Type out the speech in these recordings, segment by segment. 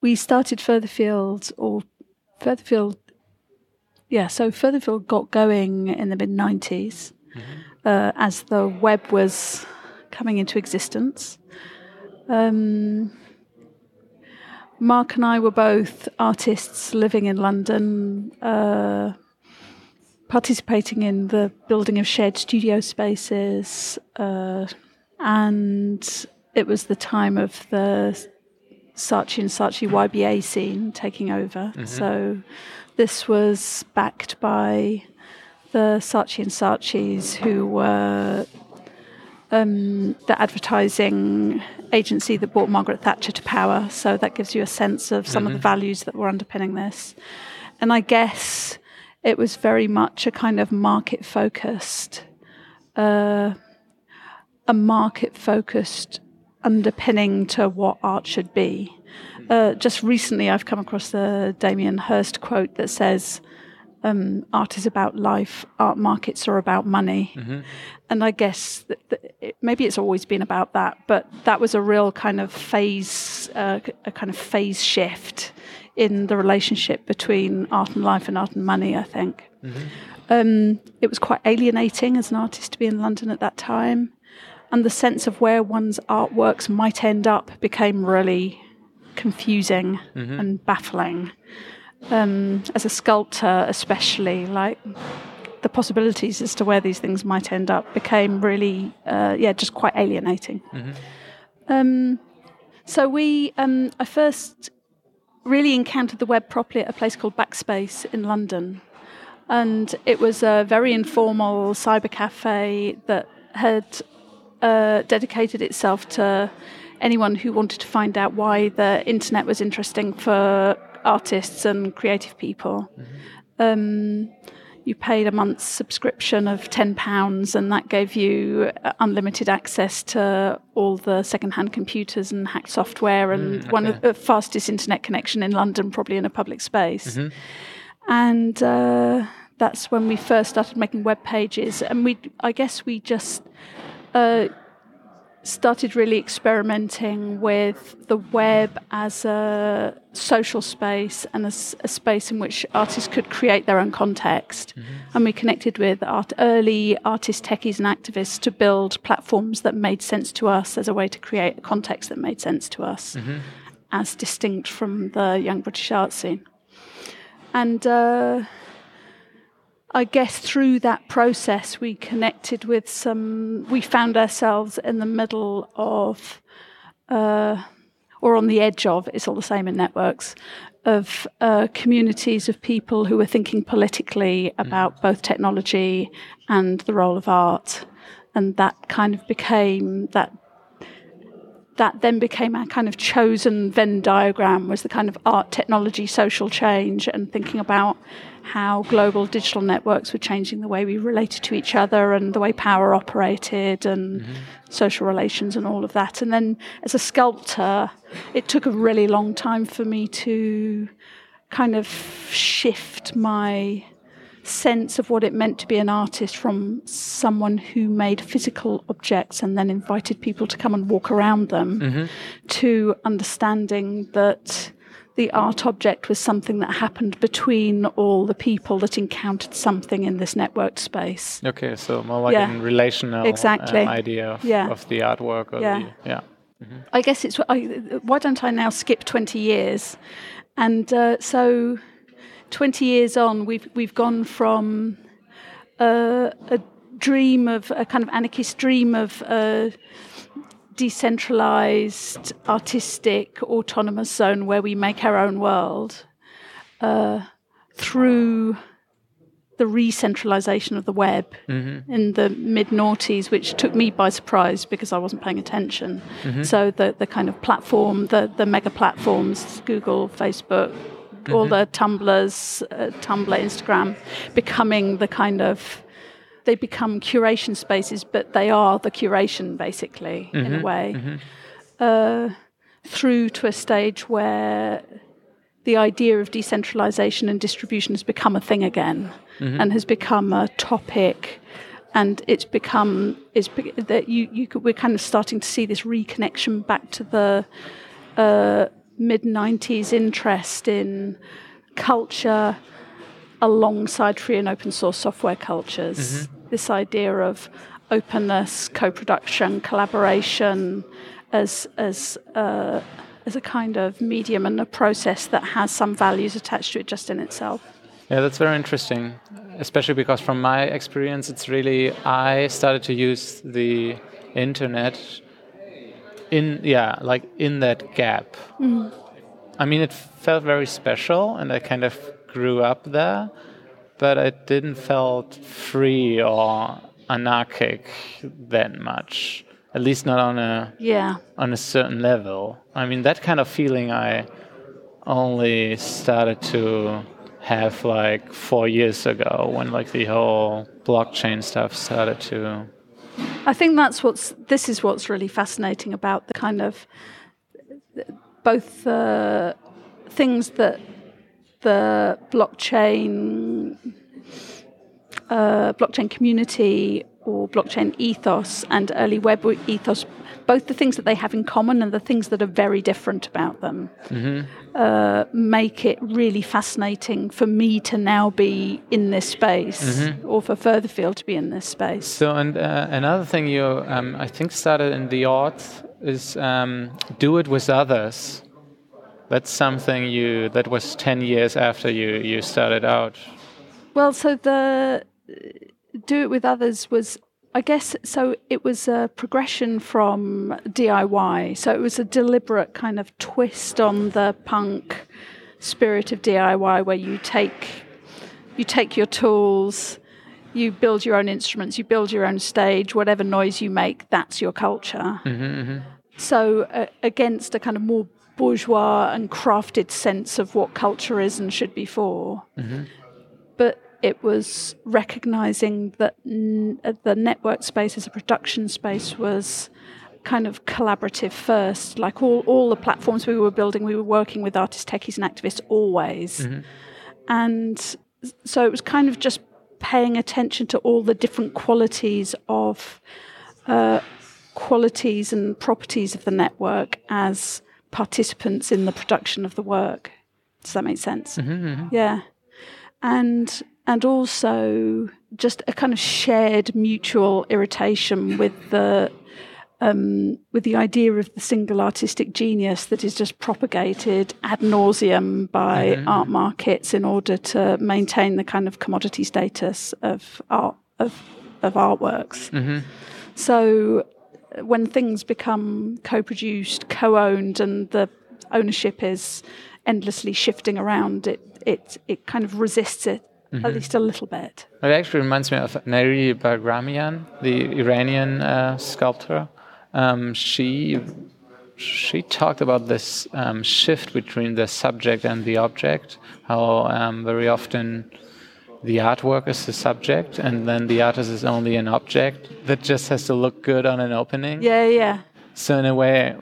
we started Furtherfield, or Furtherfield, yeah, so Furtherfield got going in the mid 90s uh, as the web was coming into existence. Um, Mark and I were both artists living in London, uh, participating in the building of shared studio spaces, uh, and it was the time of the Saatchi and Saatchi YBA scene taking over. Mm-hmm. So this was backed by the Saatchi and Saatchis, who were um, the advertising agency that brought Margaret Thatcher to power. So that gives you a sense of some of the values that were underpinning this. And I guess it was very much a kind of market focused, uh, a market focused underpinning to what art should be. Uh, just recently, I've come across the Damien Hirst quote that says, um, "Art is about life. Art markets are about money." And I guess that, that it, maybe it's always been about that, but that was a real kind of phase, uh, a kind of phase shift in the relationship between art and life and art and money. I think um, it was quite alienating as an artist to be in London at that time, and the sense of where one's artworks might end up became really confusing and baffling. Um, as a sculptor, especially, like the possibilities as to where these things might end up became really, uh, yeah, just quite alienating. Um, so we, um, I first really encountered the web properly at a place called Backspace in London, and it was a very informal cyber cafe that had uh, dedicated itself to anyone who wanted to find out why the internet was interesting for artists and creative people. Um, you paid a month's subscription of ten pounds, and that gave you uh, unlimited access to all the second-hand computers and hacked software, and one of the fastest internet connection in London, probably in a public space. And uh, that's when we first started making web pages, and we, I guess, we just uh, started really experimenting with the web as a social space and as a space in which artists could create their own context. And we connected with art, early artists, techies, and activists to build platforms that made sense to us as a way to create a context that made sense to us, as distinct from the young British art scene. And uh, I guess through that process, we connected with some. We found ourselves in the middle of, uh, or on the edge of. It's all the same in networks of uh, communities of people who were thinking politically about both technology and the role of art, and that kind of became that. That then became our kind of chosen Venn diagram was the kind of art, technology, social change, and thinking about how global digital networks were changing the way we related to each other and the way power operated and mm-hmm. social relations and all of that. And then as a sculptor, it took a really long time for me to kind of shift my sense of what it meant to be an artist from someone who made physical objects and then invited people to come and walk around them mm-hmm. to understanding that the art object was something that happened between all the people that encountered something in this networked space. Okay, so more like Yeah. a relational Exactly. uh, idea of, Yeah. of the artwork. Or Yeah. The, yeah. I guess it's I, why don't I now skip twenty years, and uh, so twenty years on, we've we've gone from uh, a dream of a kind of anarchist dream of a decentralized, artistic, autonomous zone where we make our own world uh, through the re-centralization of the web in the mid noughties, which took me by surprise because I wasn't paying attention. So the the kind of platform, the the mega platforms, Google, Facebook, all the Tumblrs, uh, Tumblr, Instagram, becoming the kind of they become curation spaces, but they are the curation basically in a way. Uh, through to a stage where the idea of decentralization and distribution has become a thing again and has become a topic. And it's become it's that you, you could, we're kind of starting to see this reconnection back to the uh, mid 90s interest in culture alongside free and open source software cultures. Mm-hmm. This idea of openness, co production, collaboration as, as, uh, as a kind of medium and a process that has some values attached to it just in itself. Yeah, that's very interesting, especially because from my experience, it's really I started to use the internet in yeah like in that gap. Mm. I mean, it felt very special, and I kind of grew up there, but I didn't felt free or anarchic that much. At least not on a yeah on a certain level. I mean, that kind of feeling I only started to have like four years ago when like the whole blockchain stuff started to I think that's what's this is what's really fascinating about the kind of both the things that the blockchain uh, blockchain community or blockchain ethos and early web ethos, both the things that they have in common and the things that are very different about them, mm-hmm. uh, make it really fascinating for me to now be in this space mm-hmm. or for Furtherfield to be in this space. So, and uh, another thing you, um, I think, started in the arts is um, do it with others. That's something you that was ten years after you you started out. Well, so the do it with others was I guess so. It was a progression from DIY. So it was a deliberate kind of twist on the punk spirit of DIY, where you take you take your tools, you build your own instruments, you build your own stage. Whatever noise you make, that's your culture. Mm-hmm, mm-hmm. So uh, against a kind of more bourgeois and crafted sense of what culture is and should be for. Mm-hmm. But it was recognizing that n- uh, the network space as a production space was kind of collaborative first. Like all, all the platforms we were building, we were working with artists, techies, and activists always. Mm-hmm. And so it was kind of just paying attention to all the different qualities of uh, qualities and properties of the network as participants in the production of the work. Does that make sense? Mm-hmm, mm-hmm. Yeah. And and also just a kind of shared mutual irritation with the um, with the idea of the single artistic genius that is just propagated ad nauseum by mm-hmm. art markets in order to maintain the kind of commodity status of art of of artworks. Mm-hmm. So when things become co-produced, co-owned, and the ownership is endlessly shifting around, it it it kind of resists it Mm-hmm. at least a little bit. It actually reminds me of Nairy Baghramian, the Iranian uh, sculptor. Um, she she talked about this um, shift between the subject and the object. How um, very often the artwork is the subject, and then the artist is only an object that just has to look good on an opening. Yeah, yeah. So in a way,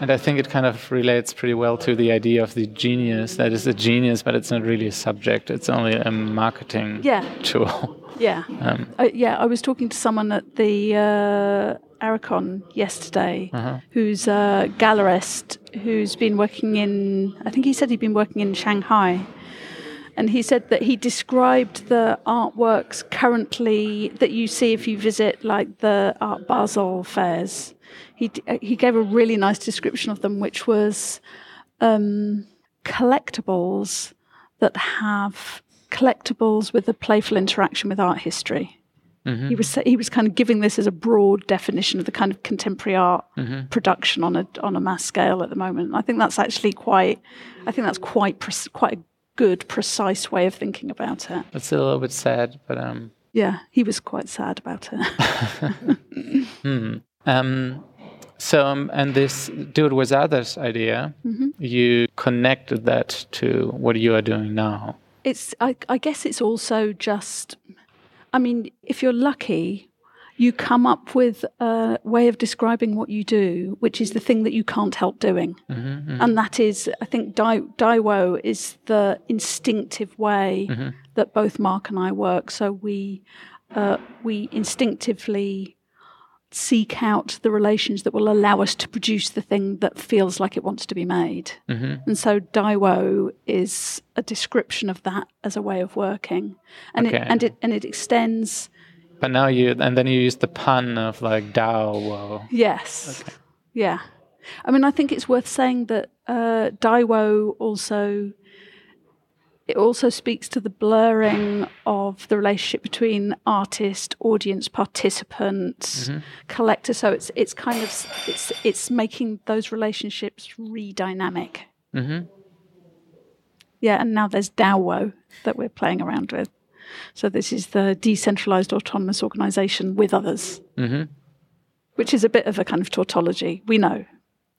and I think it kind of relates pretty well to the idea of the genius that is a genius, but it's not really a subject. It's only a marketing yeah. tool. Yeah. Um, uh, yeah, I was talking to someone at the uh, Aricon yesterday uh-huh. who's a gallerist who's been working in, I think he said he'd been working in Shanghai. And he said that he described the artworks currently that you see if you visit like the Art Basel fairs he uh, he gave a really nice description of them, which was um, collectibles that have collectibles with a playful interaction with art history. Mm-hmm. He was he was kind of giving this as a broad definition of the kind of contemporary art mm-hmm. production on a on a mass scale at the moment. I think that's actually quite I think that's quite quite a good precise way of thinking about it. It's a little bit sad, but um. Yeah, he was quite sad about it. hmm. um, so, um, and this do it with others idea, mm-hmm. you connected that to what you are doing now. It's, I, I guess it's also just, I mean, if you're lucky, you come up with a way of describing what you do, which is the thing that you can't help doing. Mm-hmm, mm-hmm. And that is, I think, Dai, DIWO is the instinctive way mm-hmm. that both Mark and I work. So we, uh, we instinctively seek out the relations that will allow us to produce the thing that feels like it wants to be made. Mm-hmm. And so DIWO is a description of that as a way of working. And Okay. it and it and it extends But now you and then you use the pun of like Dao. Whoa. yes. Yeah. I mean I think it's worth saying that uh DIWO also it also speaks to the blurring of the relationship between artist, audience, participant, collector. So it's it's kind of it's it's making those relationships re-dynamic. Mm-hmm. Yeah, and now there's DAOWO that we're playing around with. So this is the decentralized autonomous organization with others, Mm-hmm. which is a bit of a kind of tautology. We know,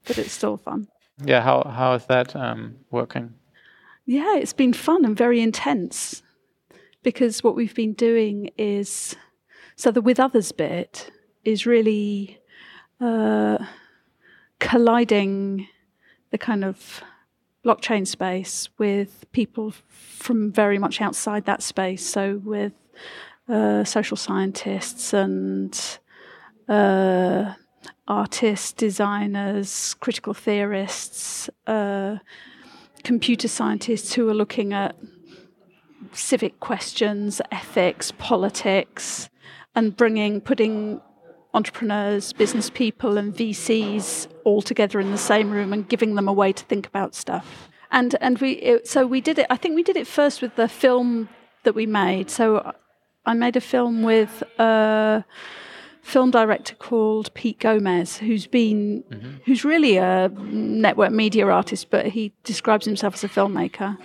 but it's still fun. Yeah. How how is that um, working? Yeah, it's been fun and very intense because what we've been doing is so the with others bit is really uh, colliding the kind of blockchain space with people from very much outside that space. So with uh, social scientists and uh, artists, designers, critical theorists, uh, computer scientists who are looking at civic questions, ethics, politics, and bringing, putting entrepreneurs, business people, and VCs all together in the same room and giving them a way to think about stuff. And and we it, so we did it. I think we did it first with the film that we made. So I made a film with a film director called Pete Gomes, who's been mm-hmm. who's really a network media artist, but he describes himself as a filmmaker.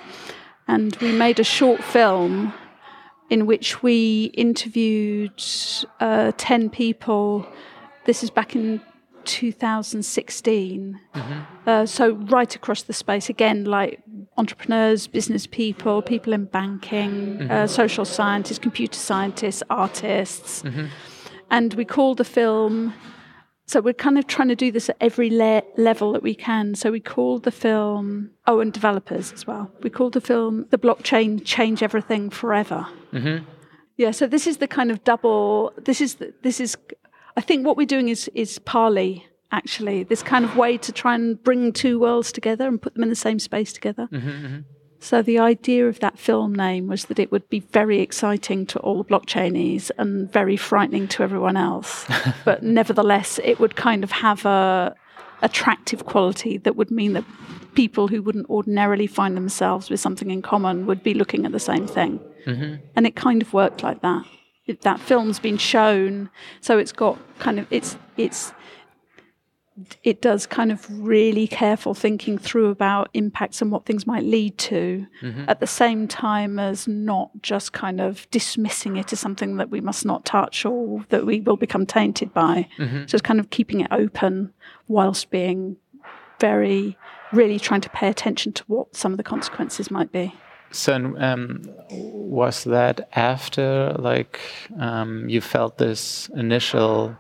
And we made a short film in which we interviewed uh, 10 people. This is back in 2016. Uh, so, right across the space, again, like entrepreneurs, business people, people in banking, uh, social scientists, computer scientists, artists. And we called the film. So we're kind of trying to do this at every le- level that we can. So we called the film, oh, and developers as well. We called the film "The Blockchain Change Everything Forever." Mm-hmm. Yeah. So this is the kind of double. This is the, this is. I think what we're doing is is parley actually. This kind of way to try and bring two worlds together and put them in the same space together. So the idea of that film name was that it would be very exciting to all the blockchainies and very frightening to everyone else. but nevertheless, it would kind of have a attractive quality that would mean that people who wouldn't ordinarily find themselves with something in common would be looking at the same thing. Mm-hmm. And it kind of worked like that. It, that film's been shown, so it's got kind of it's it's it does kind of really careful thinking through about impacts and what things might lead to at the same time as not just kind of dismissing it as something that we must not touch or that we will become tainted by. So it's kind of keeping it open whilst being very, really trying to pay attention to what some of the consequences might be. So um, was that after like um, you felt this initial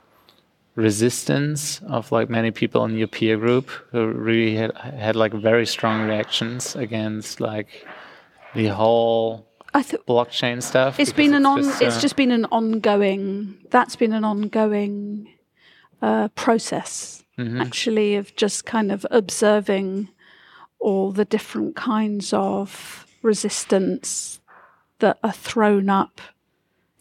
resistance of like many people in your peer group who really had, had like very strong reactions against like the whole blockchain stuff? It's been an on just, it's uh, just been an ongoing that's been an ongoing uh, process Mm-hmm. actually of just kind of observing all the different kinds of resistance that are thrown up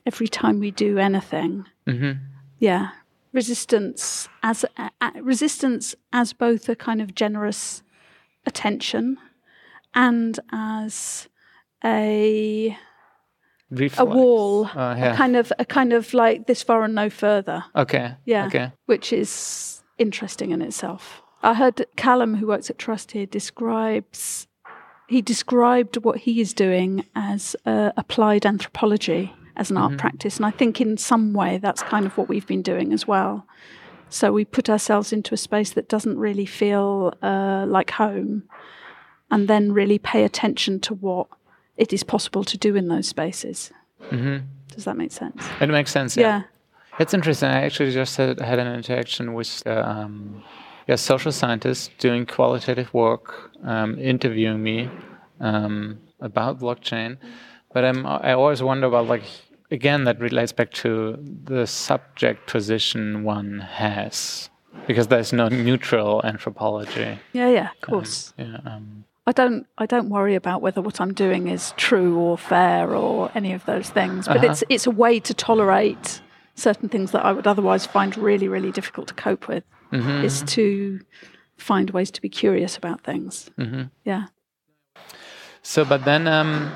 every time we do anything mhm. yeah resistance as a, a- resistance as both a kind of generous attention and as a a wall, Uh, yeah. a kind of a kind of like this far and no further. Okay. Yeah, Okay. which is interesting in itself. I heard Callum, who works at Trust here, describes he described what he is doing as uh, applied anthropology as an art practice, and I think in some way that's kind of what we've been doing as well. So we put ourselves into a space that doesn't really feel uh, like home, and then really pay attention to what it is possible to do in those spaces. Mhm. Does that make sense? It makes sense. Yeah. It's interesting. I actually just had, had an interaction with uh, um, a social scientist doing qualitative work, um, interviewing me um, about blockchain. But um, I always wonder about like again, that relates back to the subject position one has, because there's no neutral anthropology. Yeah, yeah, of course. Um, yeah, um, I don't I don't worry about whether what I'm doing is true or fair or any of those things. But Uh-huh. it's it's a way to tolerate certain things that I would otherwise find really, really difficult to cope with. mhm, Is to find ways to be curious about things. mhm. Yeah. So, but then um,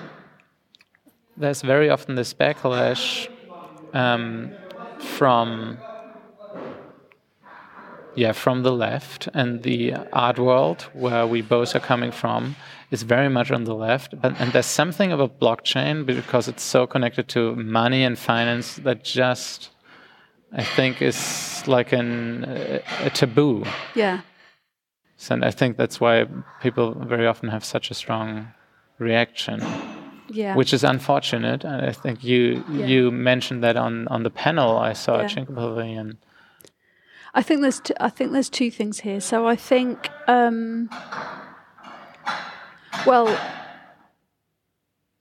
there's very often this backlash um, from yeah from the left and the art world where we both are coming from is very much on the left. But and there's something about blockchain because it's so connected to money and finance that just i think is like an a, a taboo. Yeah. so and i think that's why people very often have such a strong reaction Yeah. which is unfortunate. And I think you Yeah. you mentioned that on, on the panel I saw at Yeah. Pavilion. I think there's t- I think there's two things here. So I think um, well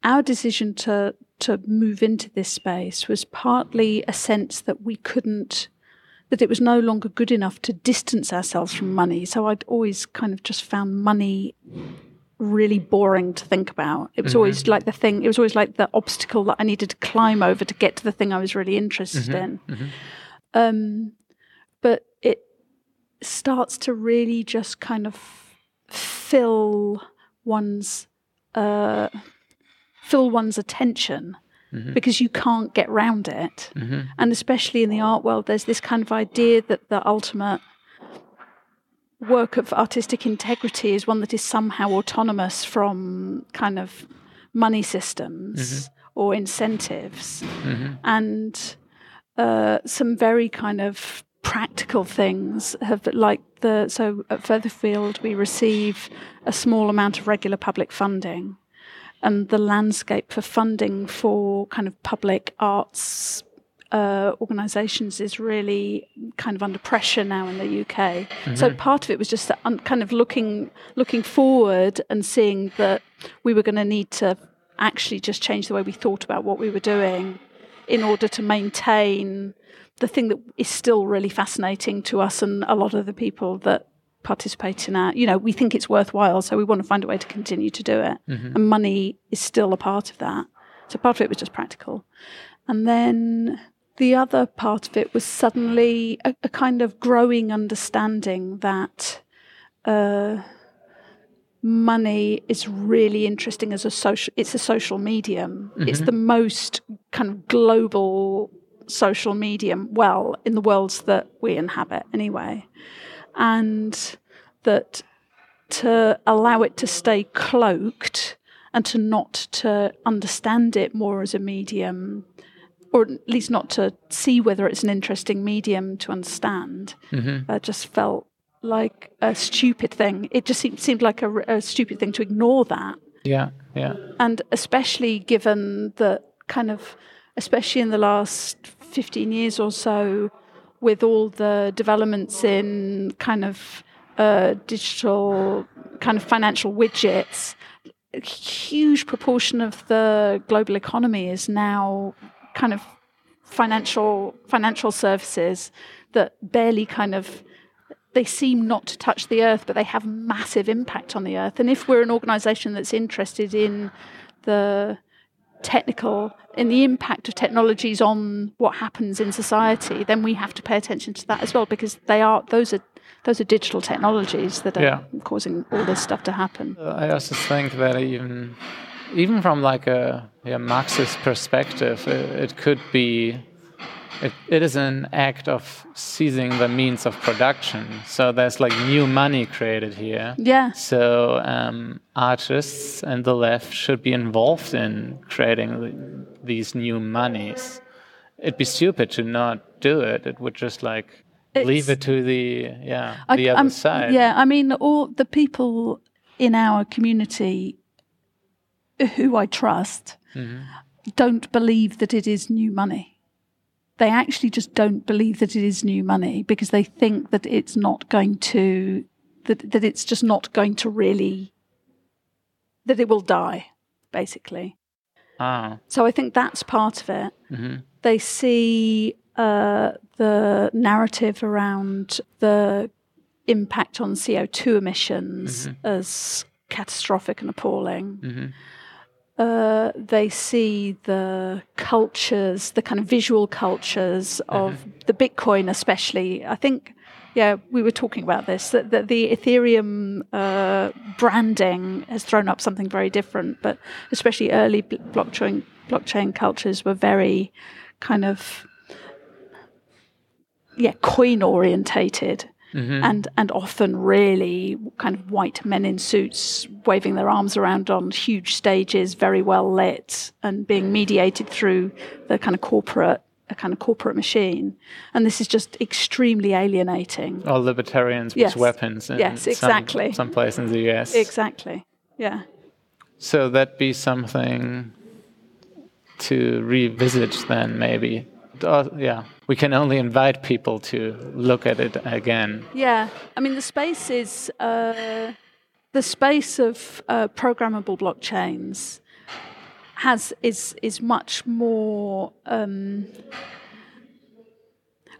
our decision to to move into this space was partly a sense that we couldn't that it was no longer good enough to distance ourselves from money. So I'd always kind of just found money really boring to think about. It was always mm-hmm. like the thing, it was always like the obstacle that I needed to climb over to get to the thing I was really interested mm-hmm. in. Mm-hmm. Um, but it starts to really just kind of fill one's uh, fill one's attention because you can't get round it. And especially in the art world, there's this kind of idea that the ultimate work of artistic integrity is one that is somehow autonomous from kind of money systems or incentives. And uh, some very kind of practical things have like the so at Furtherfield we receive a small amount of regular public funding. And the landscape for funding for kind of public arts uh, organisations is really kind of under pressure now in the UK. So part of it was just un- kind of looking looking forward and seeing that we were going to need to actually just change the way we thought about what we were doing in order to maintain the thing that is still really fascinating to us and a lot of the people that participate in our you know we think it's worthwhile so we want to find a way to continue to do it. And money is still a part of that. So part of it was just practical. And then the other part of it was suddenly a, a kind of growing understanding that uh, money is really interesting as a social it's a social medium. It's the most kind of global social medium well in the worlds that we inhabit anyway. And that to allow it to stay cloaked and to not to understand it more as a medium or at least not to see whether it's an interesting medium to understand uh, just felt like a stupid thing. It just seemed, seemed like a stupid thing to ignore that. Yeah, yeah. and especially given that kind of especially in the last 15 years or so with all the developments in kind of uh, digital kind of financial widgets a huge proportion of the global economy is now kind of financial financial services that barely kind of they seem not to touch the earth, but they have massive impact on the earth. And if we're an organization that's interested in the technical, in the impact of technologies on what happens in society, then we have to pay attention to that as well, because they are those are those are digital technologies that are Yeah. causing all this stuff to happen. Uh, I also think that even even from like a yeah, Marxist perspective, it, it could be it, it is an act of seizing the means of production. So there's like new money created here. Yeah. So um, artists and the left should be involved in creating the, these new monies. It'd be stupid to not do it. It would just like leave it to the yeah I- the other I'm- side. Yeah, I mean, all the people in our community who I trust Mm-hmm. don't believe that it is new money. They actually just don't believe that it is new money because they think that it's not going to that that it's just not going to really that it will die, basically. Ah. So I think that's part of it. They see uh, the narrative around the impact on CO2 emissions as catastrophic and appalling. Uh, they see the cultures, the kind of visual cultures of the Bitcoin, especially. I think, yeah, we were talking about this that, that the Ethereum uh, branding has thrown up something very different, but especially early bl- blockchain blockchain cultures were very kind of yeah coin orientated Mm-hmm. and and often really kind of white men in suits waving their arms around on huge stages very well lit and being mediated through the kind of corporate a kind of corporate machine and this is just extremely alienating All libertarians with Yes. weapons. In Yes, exactly. Some, place in the US. exactly yeah So that'd be something to revisit then, maybe. Uh, yeah, we can only invite people to look at it again. Yeah, I mean the space is uh, the space of uh, programmable blockchains has is is much more. Um,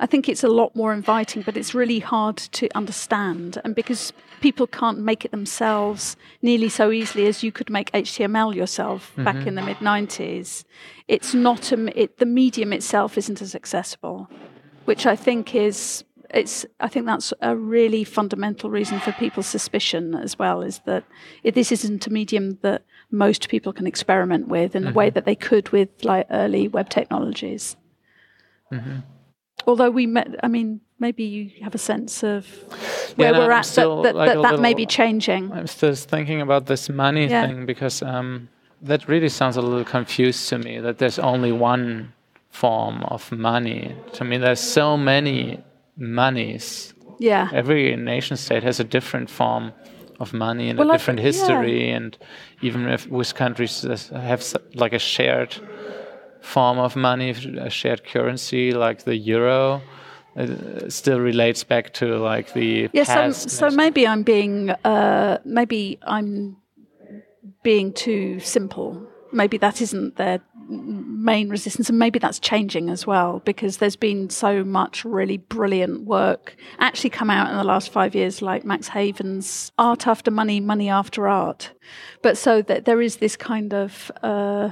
I think it's a lot more inviting, but it's really hard to understand, and because people can't make it themselves nearly so easily as you could make HTML yourself back in the mm-hmm. mid '90s, it's not a, it, the medium itself isn't as accessible which I think is it's I think that's a really fundamental reason for people's suspicion as well is that it, this isn't a medium that most people can experiment with in the way mm-hmm. that they could with like early web technologies. Mm-hmm. Although we met, I mean, maybe you have a sense of where no, we're I'm at, that, that, like, that, that may be changing. I'm still thinking about this money Yeah. thing because um, that really sounds a little confused to me. That there's only one form of money. To me, there's so many monies. Yeah. Every nation state has a different form of money and Well, a I different think- yeah. history, and even if with countries that have like a shared form of money, a shared currency like the euro. It still relates back to like the Yeah, so, so maybe I'm being uh, maybe I'm being too simple. Maybe that isn't their main resistance, and maybe that's changing as well because there's been so much really brilliant work actually come out in the last five years, like Max Haiven's "Art After Money, Money After Art." But so that there is this kind of uh,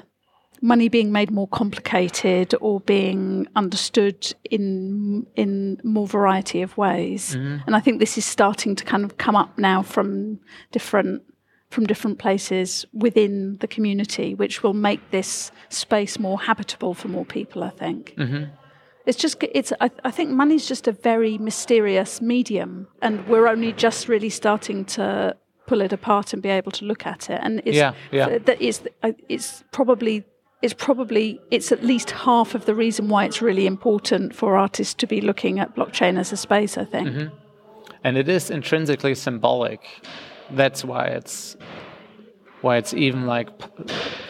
money being made more complicated or being understood in in more variety of ways. And I think this is starting to kind of come up now from different from different places within the community, which will make this space more habitable for more people. I think. It's just it's. I, I think money's just a very mysterious medium, and we're only just really starting to pull it apart and be able to look at it. And it's, Yeah, yeah. that is uh, it's probably it's probably it's at least half of the reason why it's really important for artists to be looking at blockchain as a space. I think. Mm-hmm. and it is intrinsically symbolic. That's why it's why it's even like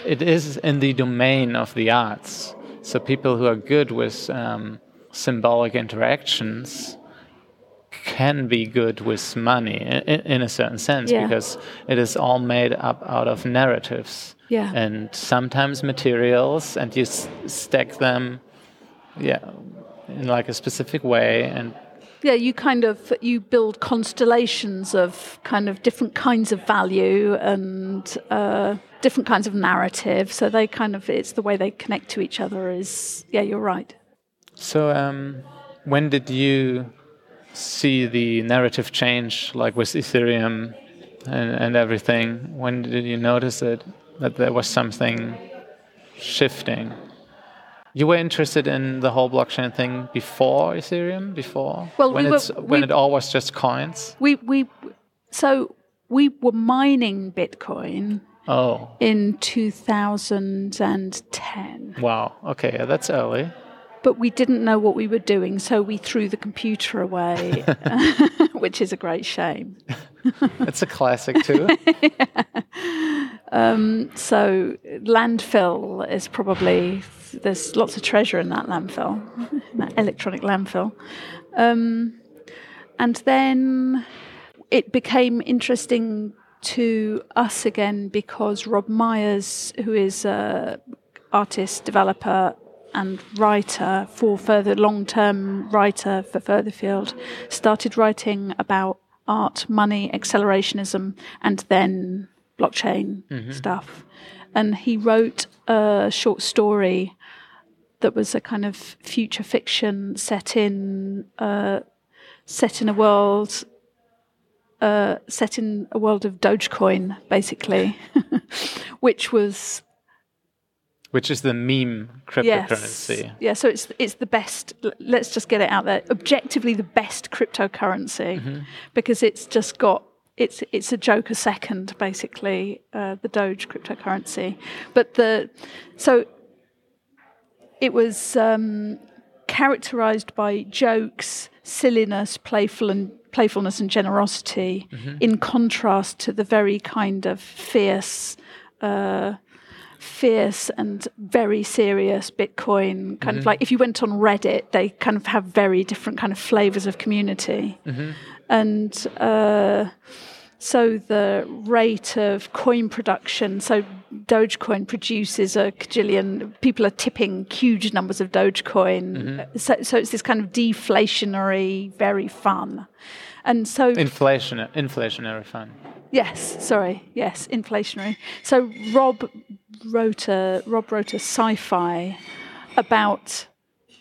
it is in the domain of the arts. So people who are good with um, symbolic interactions can be good with money in, in a certain sense Yeah. because it is all made up out of narratives Yeah. and sometimes materials and you s- stack them yeah in like a specific way and Yeah, you kind of you build constellations of kind of different kinds of value and uh, different kinds of narrative. So they kind of it's the way they connect to each other. Is yeah, you're right. So, um, when did you see the narrative change, like with Ethereum and, and everything? When did you notice it that there was something shifting? You were interested in the whole blockchain thing before Ethereum, before Well, when we were- when we- it all was just coins. We we so we were mining Bitcoin Oh, in 2010. wow. Okay, yeah, that's early. But we didn't know what we were doing, so we threw the computer away, which is a great shame. It's a classic too. So landfill is probably there's lots of treasure in that landfill, that electronic landfill. Um, and then it became interesting to us again because Rob Myers, who is a artist, developer, and writer for further long term writer for Furtherfield, started writing about art, money, accelerationism, and then blockchain stuff. And he wrote a short story that was a kind of future fiction set in uh, set in a world uh, set in a world of Dogecoin, basically, which was Which is the meme cryptocurrency. Yes. Yeah, so it's it's the best. Let's just get it out there. Objectively, the best cryptocurrency Mm-hmm. because it's just got it's it's a joke a second, basically, uh, the Doge cryptocurrency. But the so it was um, characterized by jokes, silliness, playful and playfulness and generosity, in contrast to the very kind of fierce. Uh, fierce and very serious Bitcoin kind of mm-hmm. like if you went on Reddit, they kind of have very different kind of flavors of community, mm-hmm. and uh, so the rate of coin production. So Dogecoin produces a cajillion. People are tipping huge numbers of Dogecoin. Mm-hmm. So, so it's this kind of deflationary, very fun, and so Inflation, inflationary fund. Yes, sorry. Yes, inflationary. So Rob wrote a Rob wrote a sci-fi about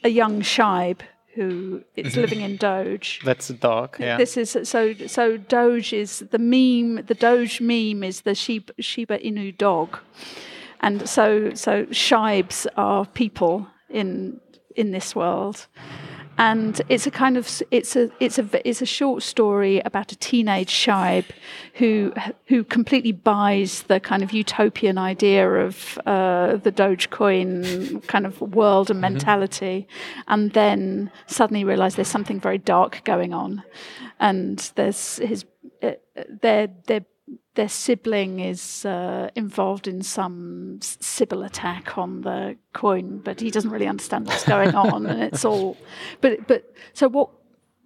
a young Shibe who is mm-hmm. living in Doge. That's a dog. Yeah. This is so so Doge is the meme. The Doge meme is the Shiba, Shiba Inu dog, and so so Shibes are people in in this world, and it's a kind of it's a it's a it's a short story about a teenage Shibe who who completely buys the kind of utopian idea of uh, the Dogecoin kind of world and mentality, and then suddenly realise there's something very dark going on, and there's his uh, their their their sibling is uh, involved in some s- Sybil attack on the coin, but he doesn't really understand what's going on, and it's all. But but so what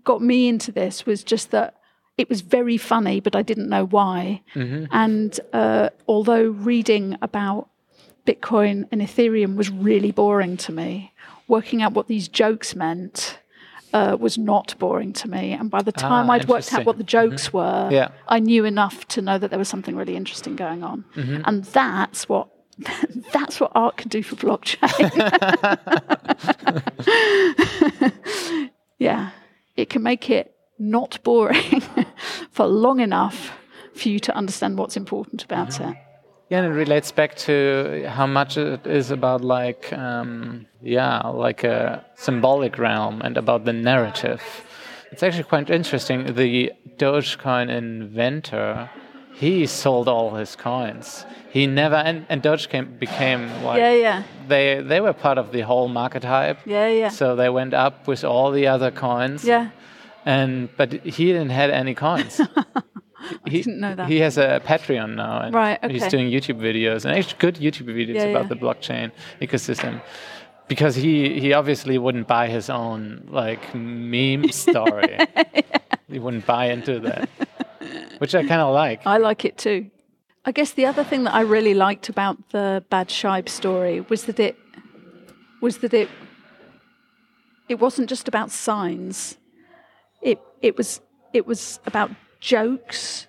got me into this was just that it was very funny, but I didn't know why. And uh, although reading about Bitcoin and Ethereum was really boring to me, working out what these jokes meant. Uh, was not boring to me, and by the time Ah, I'd worked out what the jokes were, Yeah. I knew enough to know that there was something really interesting going on, Mm-hmm. and that's what that's what art can do for blockchain. yeah, it can make it not boring for long enough for you to understand what's important about Mm-hmm. it. Yeah, and it relates back to how much it is about like, um, yeah, like a symbolic realm and about the narrative. It's actually quite interesting. The Dogecoin inventor, he sold all his coins. He never and, and Dogecoin became like Yeah, yeah, they they were part of the whole market hype. yeah, yeah, So they went up with all the other coins. yeah. And but he didn't have any coins. he, didn't know that. He has a Patreon now, and Right, he's doing YouTube videos and actually good YouTube videos Yeah, about yeah. the blockchain ecosystem. Because he, he obviously wouldn't buy his own like meme story. He wouldn't buy into that, which I kind of like. I like it too. I guess the other thing that I really liked about the Bad Shibe story was that it was that it it wasn't just about signs. It it was it was about jokes,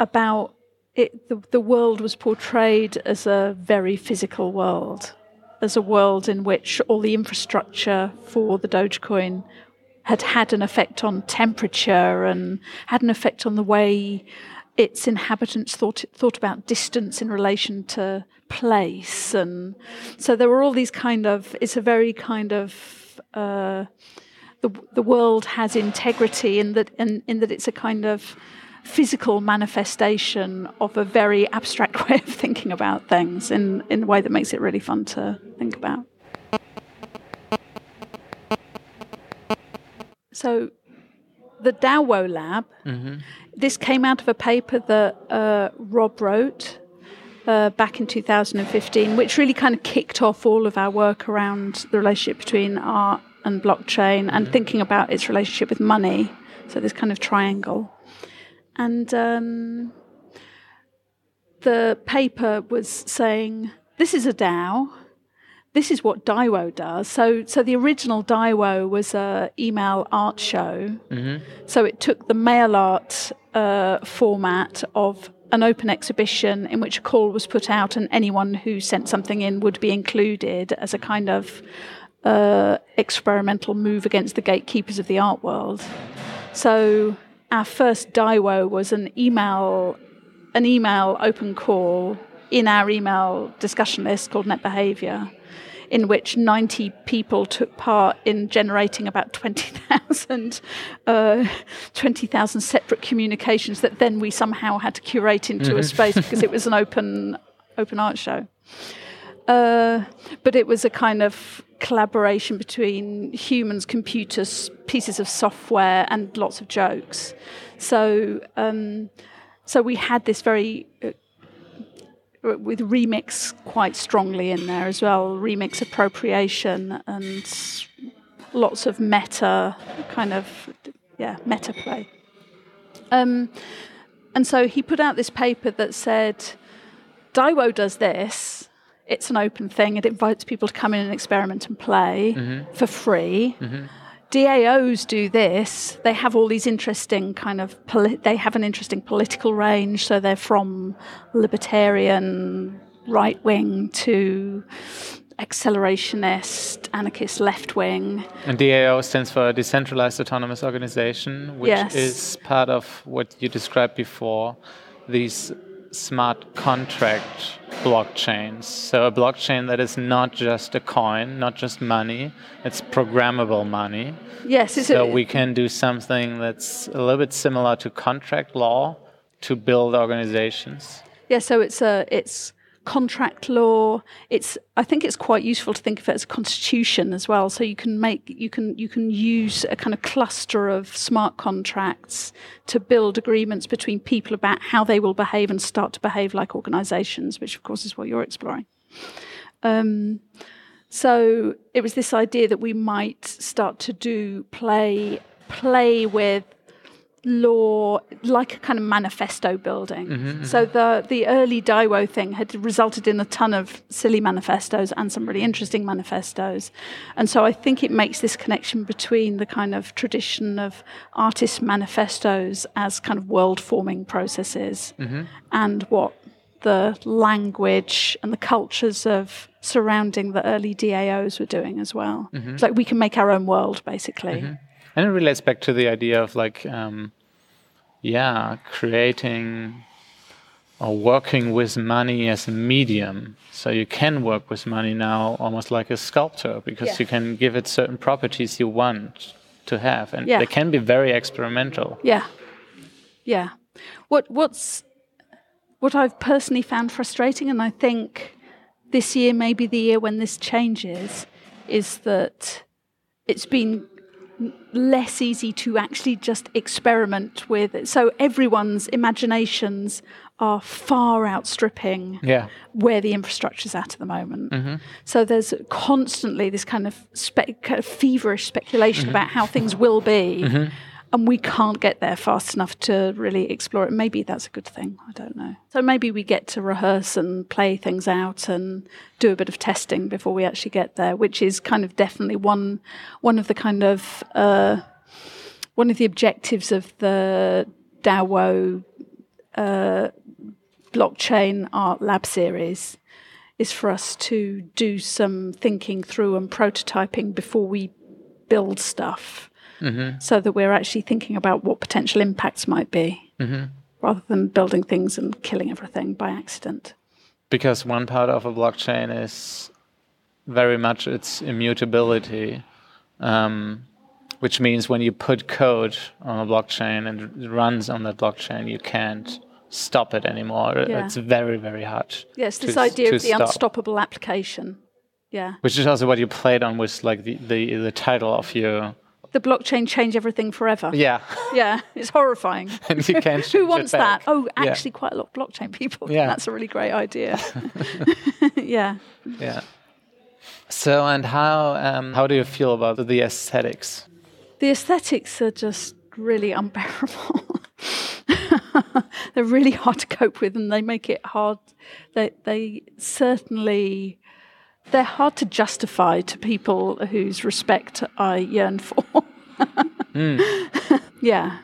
about it the, the world was portrayed as a very physical world, as a world in which all the infrastructure for the Dogecoin had had an effect on temperature and had an effect on the way its inhabitants thought thought about distance in relation to place, and so there were all these kind of. It's a very kind of. Uh, the the world has integrity in that in, in that it's a kind of physical manifestation of a very abstract way of thinking about things in, in a way that makes it really fun to think about. So, the DAOWO Lab, this came out of a paper that uh, Rob wrote uh, back in 2015, which really kind of kicked off all of our work around the relationship between art and blockchain and thinking about its relationship with money. So, this kind of triangle. And um, the paper was saying this is a DAO this is what DIWO does. So, so the original DIWO was a email art show. So it took the mail art uh, format of an open exhibition in which a call was put out, and anyone who sent something in would be included as a kind of uh, experimental move against the gatekeepers of the art world. So our first DIWO was an email, an email open call in our email discussion list called NetBehaviour, in which 90 people took part in generating about 20,000 uh, 20,000 separate communications that then we somehow had to curate into a space because it was an open open art show. Uh, but it was a kind of collaboration between humans, computers, pieces of software, and lots of jokes. So, um, so we had this very uh, with remix quite strongly in there as well, remix appropriation and lots of meta kind of yeah meta play. Um, and so he put out this paper that said, DIWO does this. It's an open thing. It invites people to come in and experiment and play mm-hmm. for free. Mm-hmm. DAOs do this. They have all these interesting kind of poli- they have an interesting political range. So they're from libertarian right wing to accelerationist, anarchist left wing. And DAO stands for Decentralized Autonomous Organization, which Yes. is part of what you described before, these smart contract blockchains. So a blockchain that is not just a coin, not just money, it's programmable money. Yes, So we can do something that's a little bit similar to contract law to build organizations. Yeah, so it's a it's contract law. It's I think it's quite useful to think of it as a constitution as well. So you can make you can you can use a kind of cluster of smart contracts to build agreements between people about how they will behave and start to behave like organizations, which of course is what you're exploring. Um, so it was this idea that we might start to do play play with law like a kind of manifesto building. Mm-hmm, mm-hmm. So the the early DIWO thing had resulted in a ton of silly manifestos and some really interesting manifestos. And so I think it makes this connection between the kind of tradition of artist manifestos as kind of world forming processes mm-hmm. and what the language and the cultures of surrounding the early DAOs were doing as well. It's like we can make our own world basically. And it relates back to the idea of like, um, yeah, creating or working with money as a medium. So you can work with money now almost like a sculptor because Yeah. you can give it certain properties you want to have. And Yeah. they can be very experimental. Yeah, yeah. What what's what I've personally found frustrating, and I think this year may be the year when this changes, is that it's been less easy to actually just experiment with. So everyone's imaginations are far outstripping Yeah. where the infrastructure's at at the moment. Mm-hmm. So there's constantly this kind of, spe- kind of feverish speculation mm-hmm. about how things will be, mm-hmm. And we can't get there fast enough to really explore it. Maybe that's a good thing. I don't know. So maybe we get to rehearse and play things out and do a bit of testing before we actually get there, which is kind of definitely one one of the kind of uh, one of the objectives of the DAO blockchain art lab series is for us to do some thinking through and prototyping before we build stuff so that we're actually thinking about what potential impacts might be rather than building things and killing everything by accident. Because one part of a blockchain is very much its immutability, um, which means when you put code on a blockchain and it runs on that blockchain, you can't stop it anymore. Yeah. It's very, very hard. Yes, this to- idea to of the stop. unstoppable application. Yeah. Which is also what you played on with like the, the, the title of your The blockchain change everything forever. yeah, Yeah, it's horrifying. and you can't. Who wants that? Oh, Yeah. actually, quite a lot of blockchain people. Yeah. That's a really great idea. yeah. Yeah. So and how um, how do you feel about the aesthetics? The aesthetics are just really unbearable. They're really hard to cope with, and they make it hard. They they certainly they're hard to justify to people whose respect I yearn for. Yeah,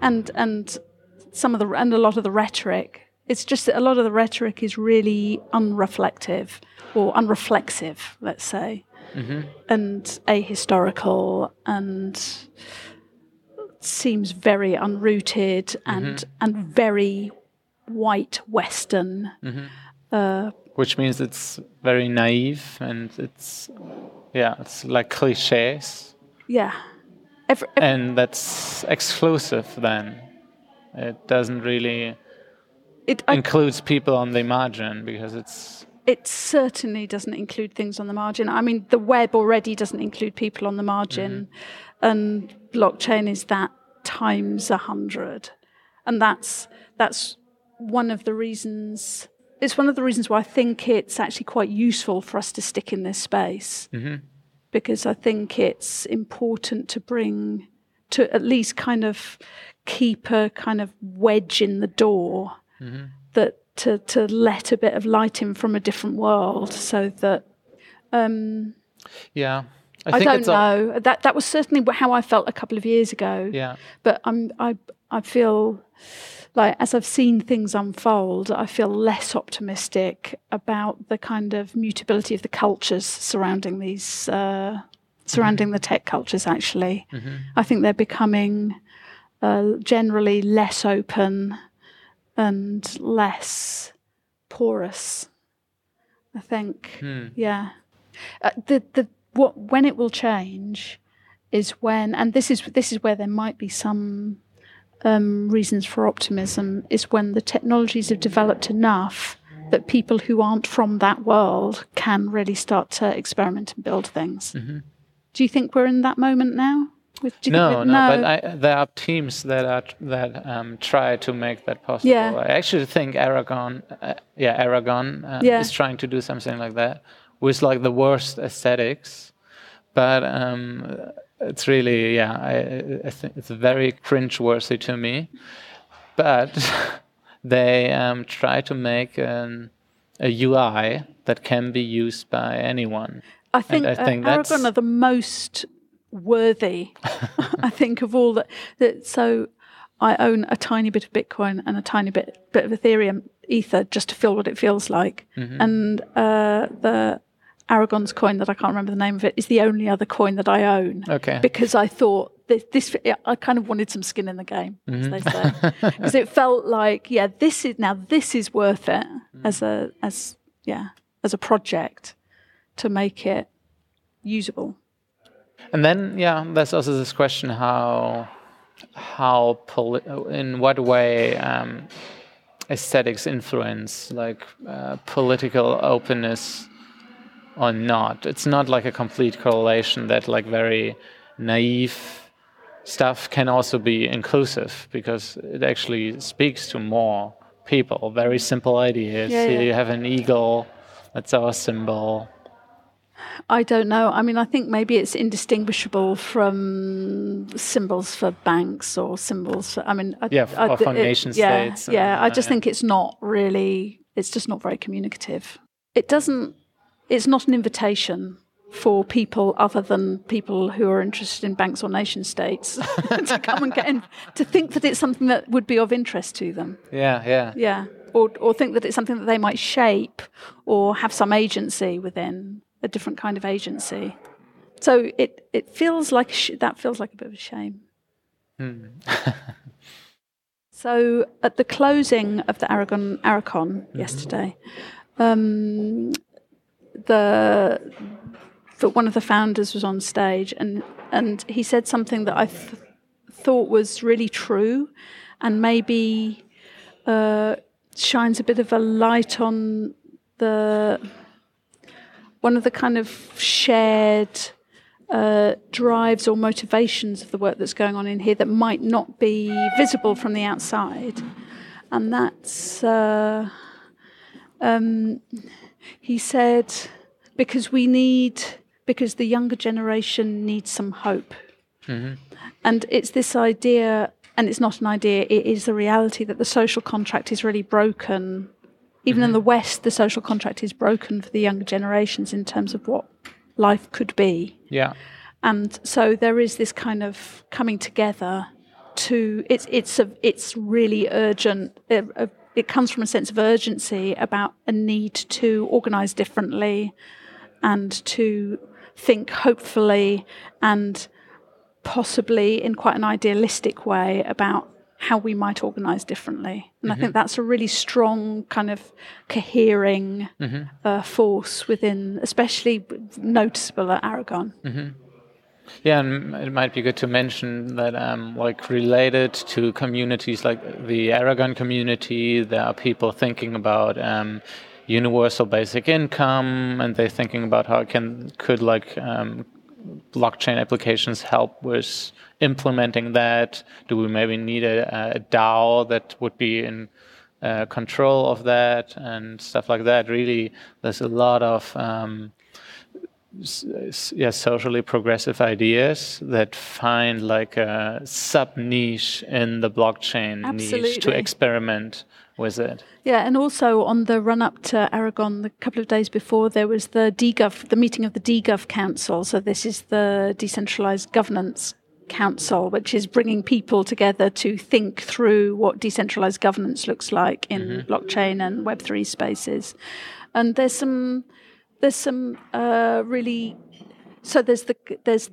and and some of the and a lot of the rhetoric. It's just that a lot of the rhetoric is really unreflective or unreflexive, let's say, mm-hmm. and ahistorical and seems very unrooted and mm-hmm. and very white Western. Mm-hmm. Uh, Which means it's very naive and it's yeah, it's like cliches. Yeah, Every, every- And that's exclusive then. It doesn't really it I, includes people on the margin because it's it certainly doesn't include things on the margin. I mean, the web already doesn't include people on the margin, mm-hmm. and blockchain is that times a hundred, and that's that's one of the reasons. It's one of the reasons why I think it's actually quite useful for us to stick in this space, because I think it's important to bring to at least kind of keep a kind of wedge in the door that to to let a bit of light in from a different world so that um, yeah. I, I, don't know. That that was certainly how I felt a couple of years ago. Yeah. but I'm I I feel like as I've seen things unfold I feel less optimistic about the kind of mutability of the cultures surrounding these uh, surrounding the tech cultures actually I think they're becoming uh, generally less open and less porous. I think, yeah. Uh, the the what when it will change is when, and this is this is where there might be some um, reasons for optimism. Is when the technologies have developed enough that people who aren't from that world can really start to experiment and build things. Do you think we're in that moment now? With, do you think No, no, but I, there are teams that are that um, try to make that possible. Yeah. I actually think Aragon, uh, yeah, Aragon uh, Yeah. is trying to do something like that with like the worst aesthetics, but um, it's really yeah, I, I think it's very cringe-worthy to me. But they um, try to make an, a UI that can be used by anyone. I think, I uh, think Aragon that's- are the most worthy, I think, of all that. that. So I own a tiny bit of Bitcoin and a tiny bit bit of Ethereum Ether just to feel what it feels like. Mm-hmm. And uh, the Aragon's coin that I can't remember the name of it is the only other coin that I own. Okay. Because I thought this, this I kind of wanted some skin in the game, as they say, because it felt like yeah, this is now this is worth it as a as yeah as a project to make it usable. And then, yeah, there's also this question: how, how, poli- in what way um, aesthetics influence like uh, political openness or not? It's not like a complete correlation that like very naive stuff can also be inclusive because it actually speaks to more people. Very simple ideas. Yeah, yeah. you have an eagle. That's our symbol. I don't know. I mean, I think maybe it's indistinguishable from symbols for banks or symbols for. I mean, I, Yeah, I, or from it- nation yeah, states or- Yeah, I just yeah. think it's not really. It's just not very communicative. It doesn't. It's not an invitation for people other than people who are interested in banks or nation states to come and get in, to think that it's something that would be of interest to them. Yeah, yeah. Yeah, or or think that it's something that they might shape or have some agency within a different kind of agency. So it it feels like sh- that feels like a bit of a shame. so at the closing of the Aragon Aracon yesterday, um, the the one of the founders was on stage and and he said something that I th- thought was really true, and maybe uh, shines a bit of a light on the one of the kind of shared uh, drives or motivations of the work that's going on in here that might not be visible from the outside, and that's. Uh, um, he said, because we need, because the younger generation needs some hope. Mm-hmm. And it's this idea, and it's not an idea, it is the reality that the social contract is really broken even in mm-hmm. the West, the social contract is broken for the younger generations in terms of what life could be. Yeah. And so there is this kind of coming together to it's it's a, it's really urgent. It, it comes from a sense of urgency about a need to organise differently and to think hopefully and possibly in quite an idealistic way about how we might organise differently. And mm-hmm. I think mm-hmm. that's a really strong kind of cohering mm-hmm. uh, force within, especially noticeable at Aragon. Mm-hmm. Yeah, and it might be good to mention that, um, like, related to communities like the Aragon community, there are people thinking about um, universal basic income, and they're thinking about how can could like um, blockchain applications help with implementing that? Do we maybe need a, a DAO that would be in uh, control of that and stuff like that? Really, there's a lot of um, yeah, socially progressive ideas that find like a sub niche in the blockchain Absolutely. niche to experiment with it. Yeah, and also on the run up to Aragon, a couple of days before, there was the DGov, the meeting of the DGov Council. So this is the Decentralized Governance Council, which is bringing people together to think through what decentralized governance looks like in mm-hmm. blockchain and Web three spaces. And there's some there's some uh, really so there's the there's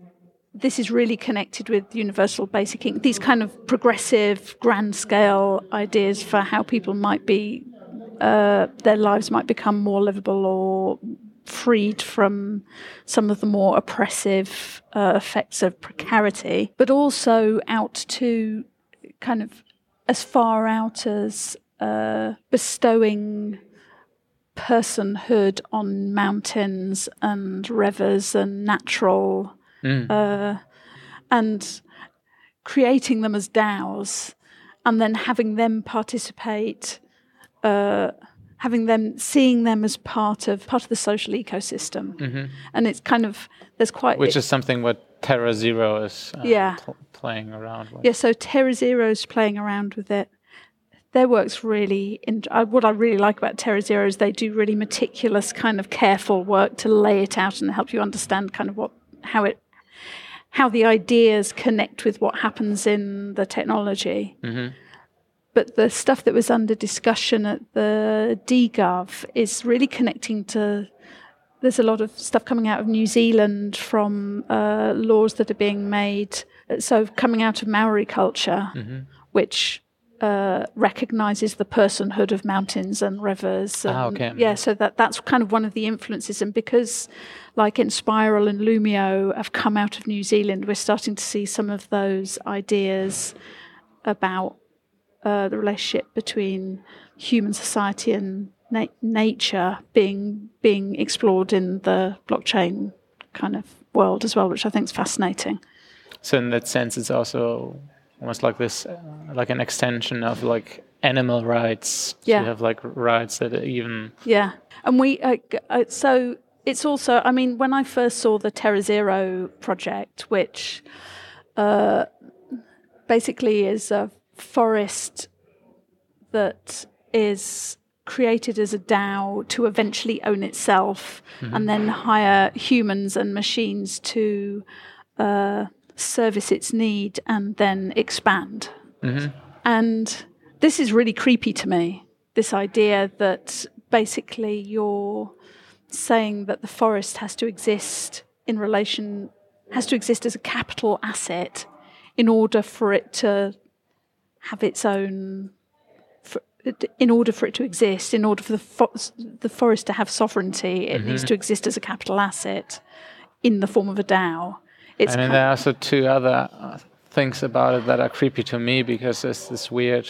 this is really connected with universal basic income. These kind of progressive, grand scale ideas for how people might be, uh, their lives might become more livable or freed from some of the more oppressive uh, effects of precarity, but also out to kind of as far out as uh, bestowing personhood on mountains and rivers and natural mm. uh, and creating them as DAOs and then having them participate, uh, having them seeing them as part of part of the social ecosystem, mm-hmm. and it's kind of there's quite which is something what terra0 is uh, yeah pl- playing around with. Yeah, so terra0 is playing around with it. Their work's really in, uh, what I really like about terra0 is they do really meticulous, kind of careful work to lay it out and help you understand kind of what how it how the ideas connect with what happens in the technology. Mm-hmm. But the stuff that was under discussion at the DGov is really connecting to. There's a lot of stuff coming out of New Zealand from uh, laws that are being made. So, coming out of Maori culture, mm-hmm. which uh, recognizes the personhood of mountains and rivers. Ah, and, ah, okay. Yeah, so that that's kind of one of the influences, and because like Enspiral and Loomio, have come out of New Zealand, we're starting to see some of those ideas about uh, the relationship between human society and na- nature being being explored in the blockchain kind of world as well, which I think is fascinating. So in that sense, it's also almost like this, uh, like an extension of like animal rights. Yeah. You have like rights that are even. Yeah, and we uh, uh, so it's also, I mean, when I first saw the terra0 project, which uh, basically is a forest that is created as a DAO to eventually own itself mm-hmm. and then hire humans and machines to uh, service its need and then expand. Mm-hmm. And this is really creepy to me this idea that basically you're saying that the forest has to exist in relation, has to exist as a capital asset in order for it to have its own, in order for it to exist, in order for the, fo- the forest to have sovereignty, it mm-hmm. needs to exist as a capital asset in the form of a DAO. It's I mean, there are also two other things about it that are creepy to me because there's this weird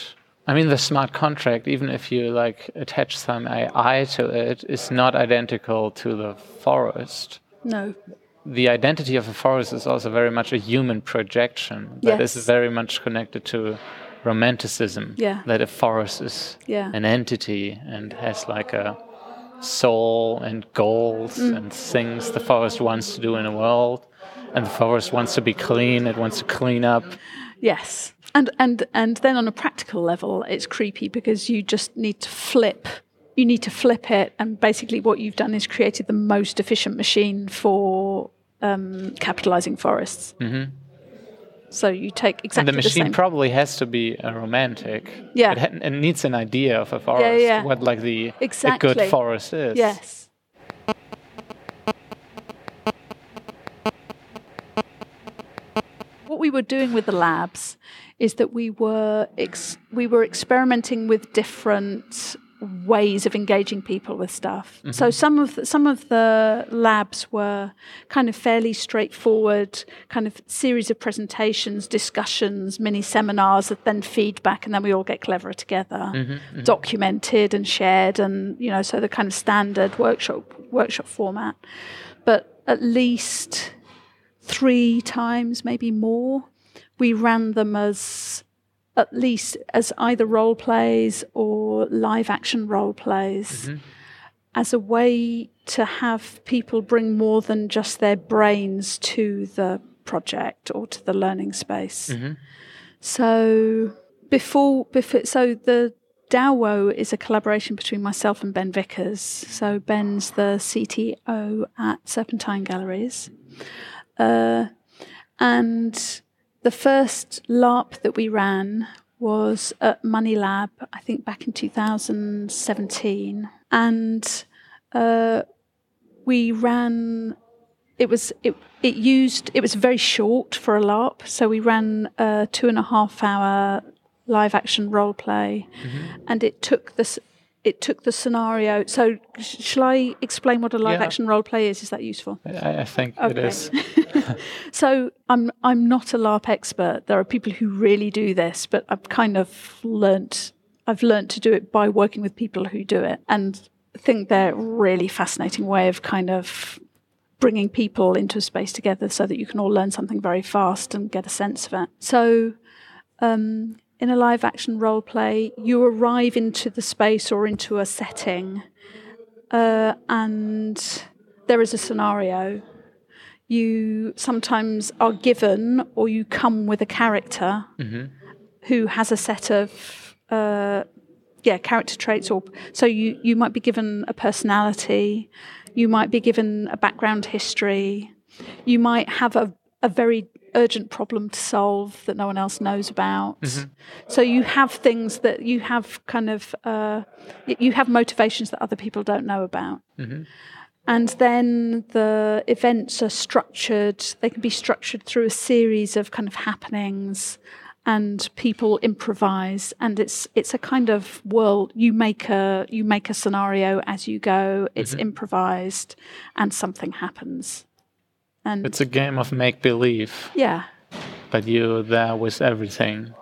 I mean, the smart contract, even if you like attach some AI to it, is not identical to the forest. No. The identity of a forest is also very much a human projection that yes. is very much connected to romanticism. Yeah. That a forest is yeah. an entity and has like a soul and goals mm. and things the forest wants to do in the world. And the forest wants to be clean, it wants to clean up. Yes and and and then on a practical level it's creepy because you just need to flip you need to flip it, and basically what you've done is created the most efficient machine for um, capitalizing forests. Mm-hmm. So you take exactly And the machine same. probably has to be a romantic. Yeah. It, ha- it needs an idea of a forest. yeah. yeah. What like the exactly. a good forest is. Yes. What we were doing with the labs is that we were ex- we were experimenting with different ways of engaging people with stuff. Mm-hmm. So some of the, some of the labs were kind of fairly straightforward, kind of series of presentations, discussions, mini seminars, that then feedback, and then we all get cleverer together, mm-hmm, mm-hmm. documented and shared, and you know, so the kind of standard workshop workshop format. But at least three times, maybe more, we ran them as at least as either role plays or live action role plays mm-hmm. as a way to have people bring more than just their brains to the project or to the learning space. Mm-hmm. So before, before so the DAOWO is a collaboration between myself and Ben Vickers. So Ben's the CTO at Serpentine Galleries. Uh, and the first LARP that we ran was at Money Lab, I think back in 2017. And uh, we ran, it was, it, it used, it was very short for a LARP. So we ran a two and a half hour live action role play. And it took this, it took the scenario. So, sh- shall I explain what a live Yeah. action role play is? Is that useful? I, I think it Okay. is. So I'm I'm not a LARP expert. There are people who really do this, but I've kind of learnt I've learnt to do it by working with people who do it, and I think they're a really fascinating way of kind of bringing people into a space together so that you can all learn something very fast and get a sense of it. So. Um, in a live action role play, you arrive into the space or into a setting, uh, and there is a scenario you sometimes are given or you come with a character who has a set of uh, yeah character traits or so you you might be given a personality you might be given a background history you might have a, a very urgent problem to solve that no one else knows about. So you have things that you have kind of uh, you have motivations that other people don't know about and then the events are structured, they can be structured through a series of kind of happenings and people improvise and it's it's a kind of world you make a you make a scenario as you go it's mm-hmm. improvised and something happens and It's a game of make believe, yeah but you're there with everything.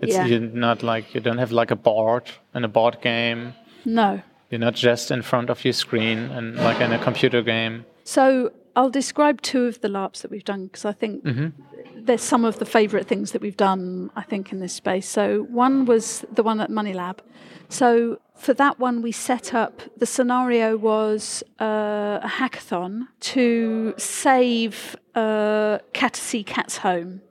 It's Yeah. not like you don't have like a board in a board game. no You're not just in front of your screen and like in a computer game. So I'll describe two of the LARPs that we've done because I think there's some of the favourite things that we've done, I think, in this space. So one was the one at Money Lab. So for that one, we set up the scenario was uh, a hackathon to save uh, Catasea Cat's Home.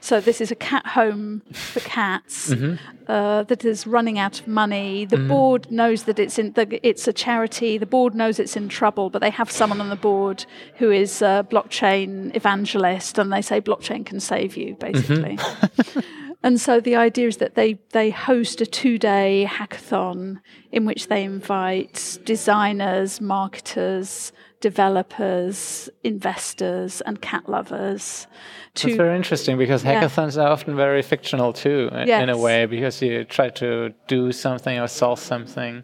So this is a cat home for cats mm-hmm. uh, that is running out of money. The mm. board knows that it's in the, it's a charity. The board knows it's in trouble, but they have someone on the board who is a blockchain evangelist, and they say blockchain can save you, mm-hmm. basically. And so the idea is that they, they host a two day hackathon in which they invite designers, marketers, developers, investors, and cat lovers It's very interesting because Yeah. hackathons are often very fictional too, i- in a way, because you try to do something or solve something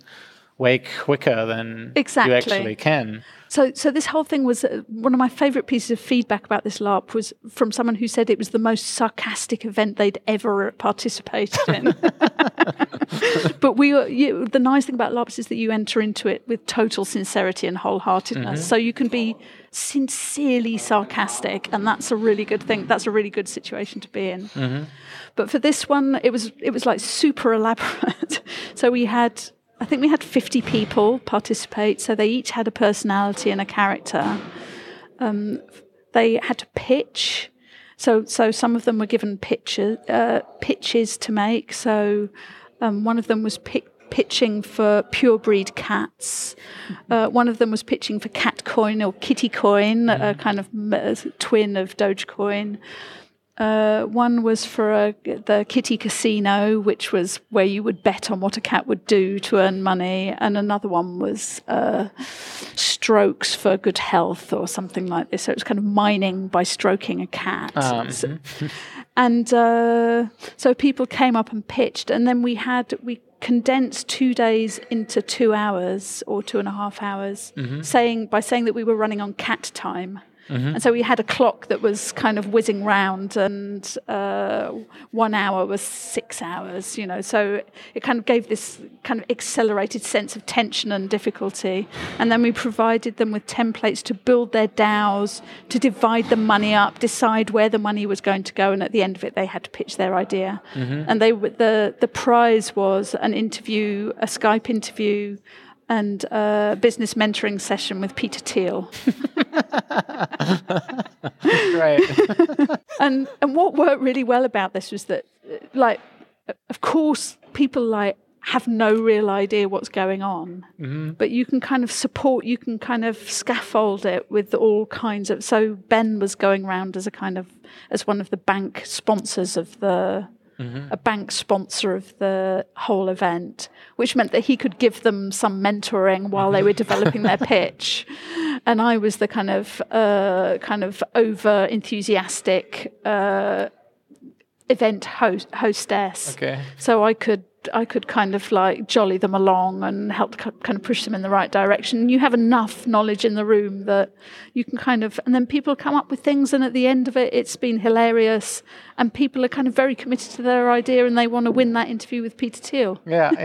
way quicker than Exactly. you actually can. So, so this whole thing was uh, one of my favourite pieces of feedback about this LARP was from someone who said it was the most sarcastic event they'd ever participated in. but we, were, you, the nice thing about LARPs is that you enter into it with total sincerity and wholeheartedness. Mm-hmm. So you can be sincerely sarcastic, and that's a really good thing. That's a really good situation to be in. Mm-hmm. But for this one, it was it was like super elaborate. so we had I think we had 50 people participate. So they each had a personality and a character. Um, they had to pitch. So so some of them were given pitches uh, pitches to make. So um, one of them was pick, pitching for pure breed cats. Uh, one of them was pitching for Catcoin or Kitty Coin, a kind of twin of Dogecoin. Uh, one was for a, the Kitty Casino, which was where you would bet on what a cat would do to earn money, and another one was uh, strokes for good health or something like this. So it was kind of mining by stroking a cat. Um, So- and uh, so people came up and pitched, and then we had we condensed two days into two hours or two and a half hours, saying by saying that we were running on cat time. And so we had a clock that was kind of whizzing round, and uh, one hour was six hours, you know. So it kind of gave this kind of accelerated sense of tension and difficulty. And then we provided them with templates to build their DAOs, to divide the money up, decide where the money was going to go, and at the end of it, they had to pitch their idea. And they the the prize was an interview, a Skype interview. And a business mentoring session with Peter Thiel. Right. and and what worked really well about this was that like of course people like have no real idea what's going on mm-hmm. but you can kind of support you can kind of scaffold it with all kinds of so ben was going around as a kind of as one of the bank sponsors of the a bank sponsor of the whole event, which meant that he could give them some mentoring while they were developing their pitch. And I was the kind of uh, kind of over enthusiastic uh, event host, hostess. Okay. So I could I could kind of like jolly them along and help kind of push them in the right direction. You have enough knowledge in the room that you can kind of, and then people come up with things, and at the end of it, it's been hilarious, and people are kind of very committed to their idea, and they want to win that interview with Peter Thiel. Yeah,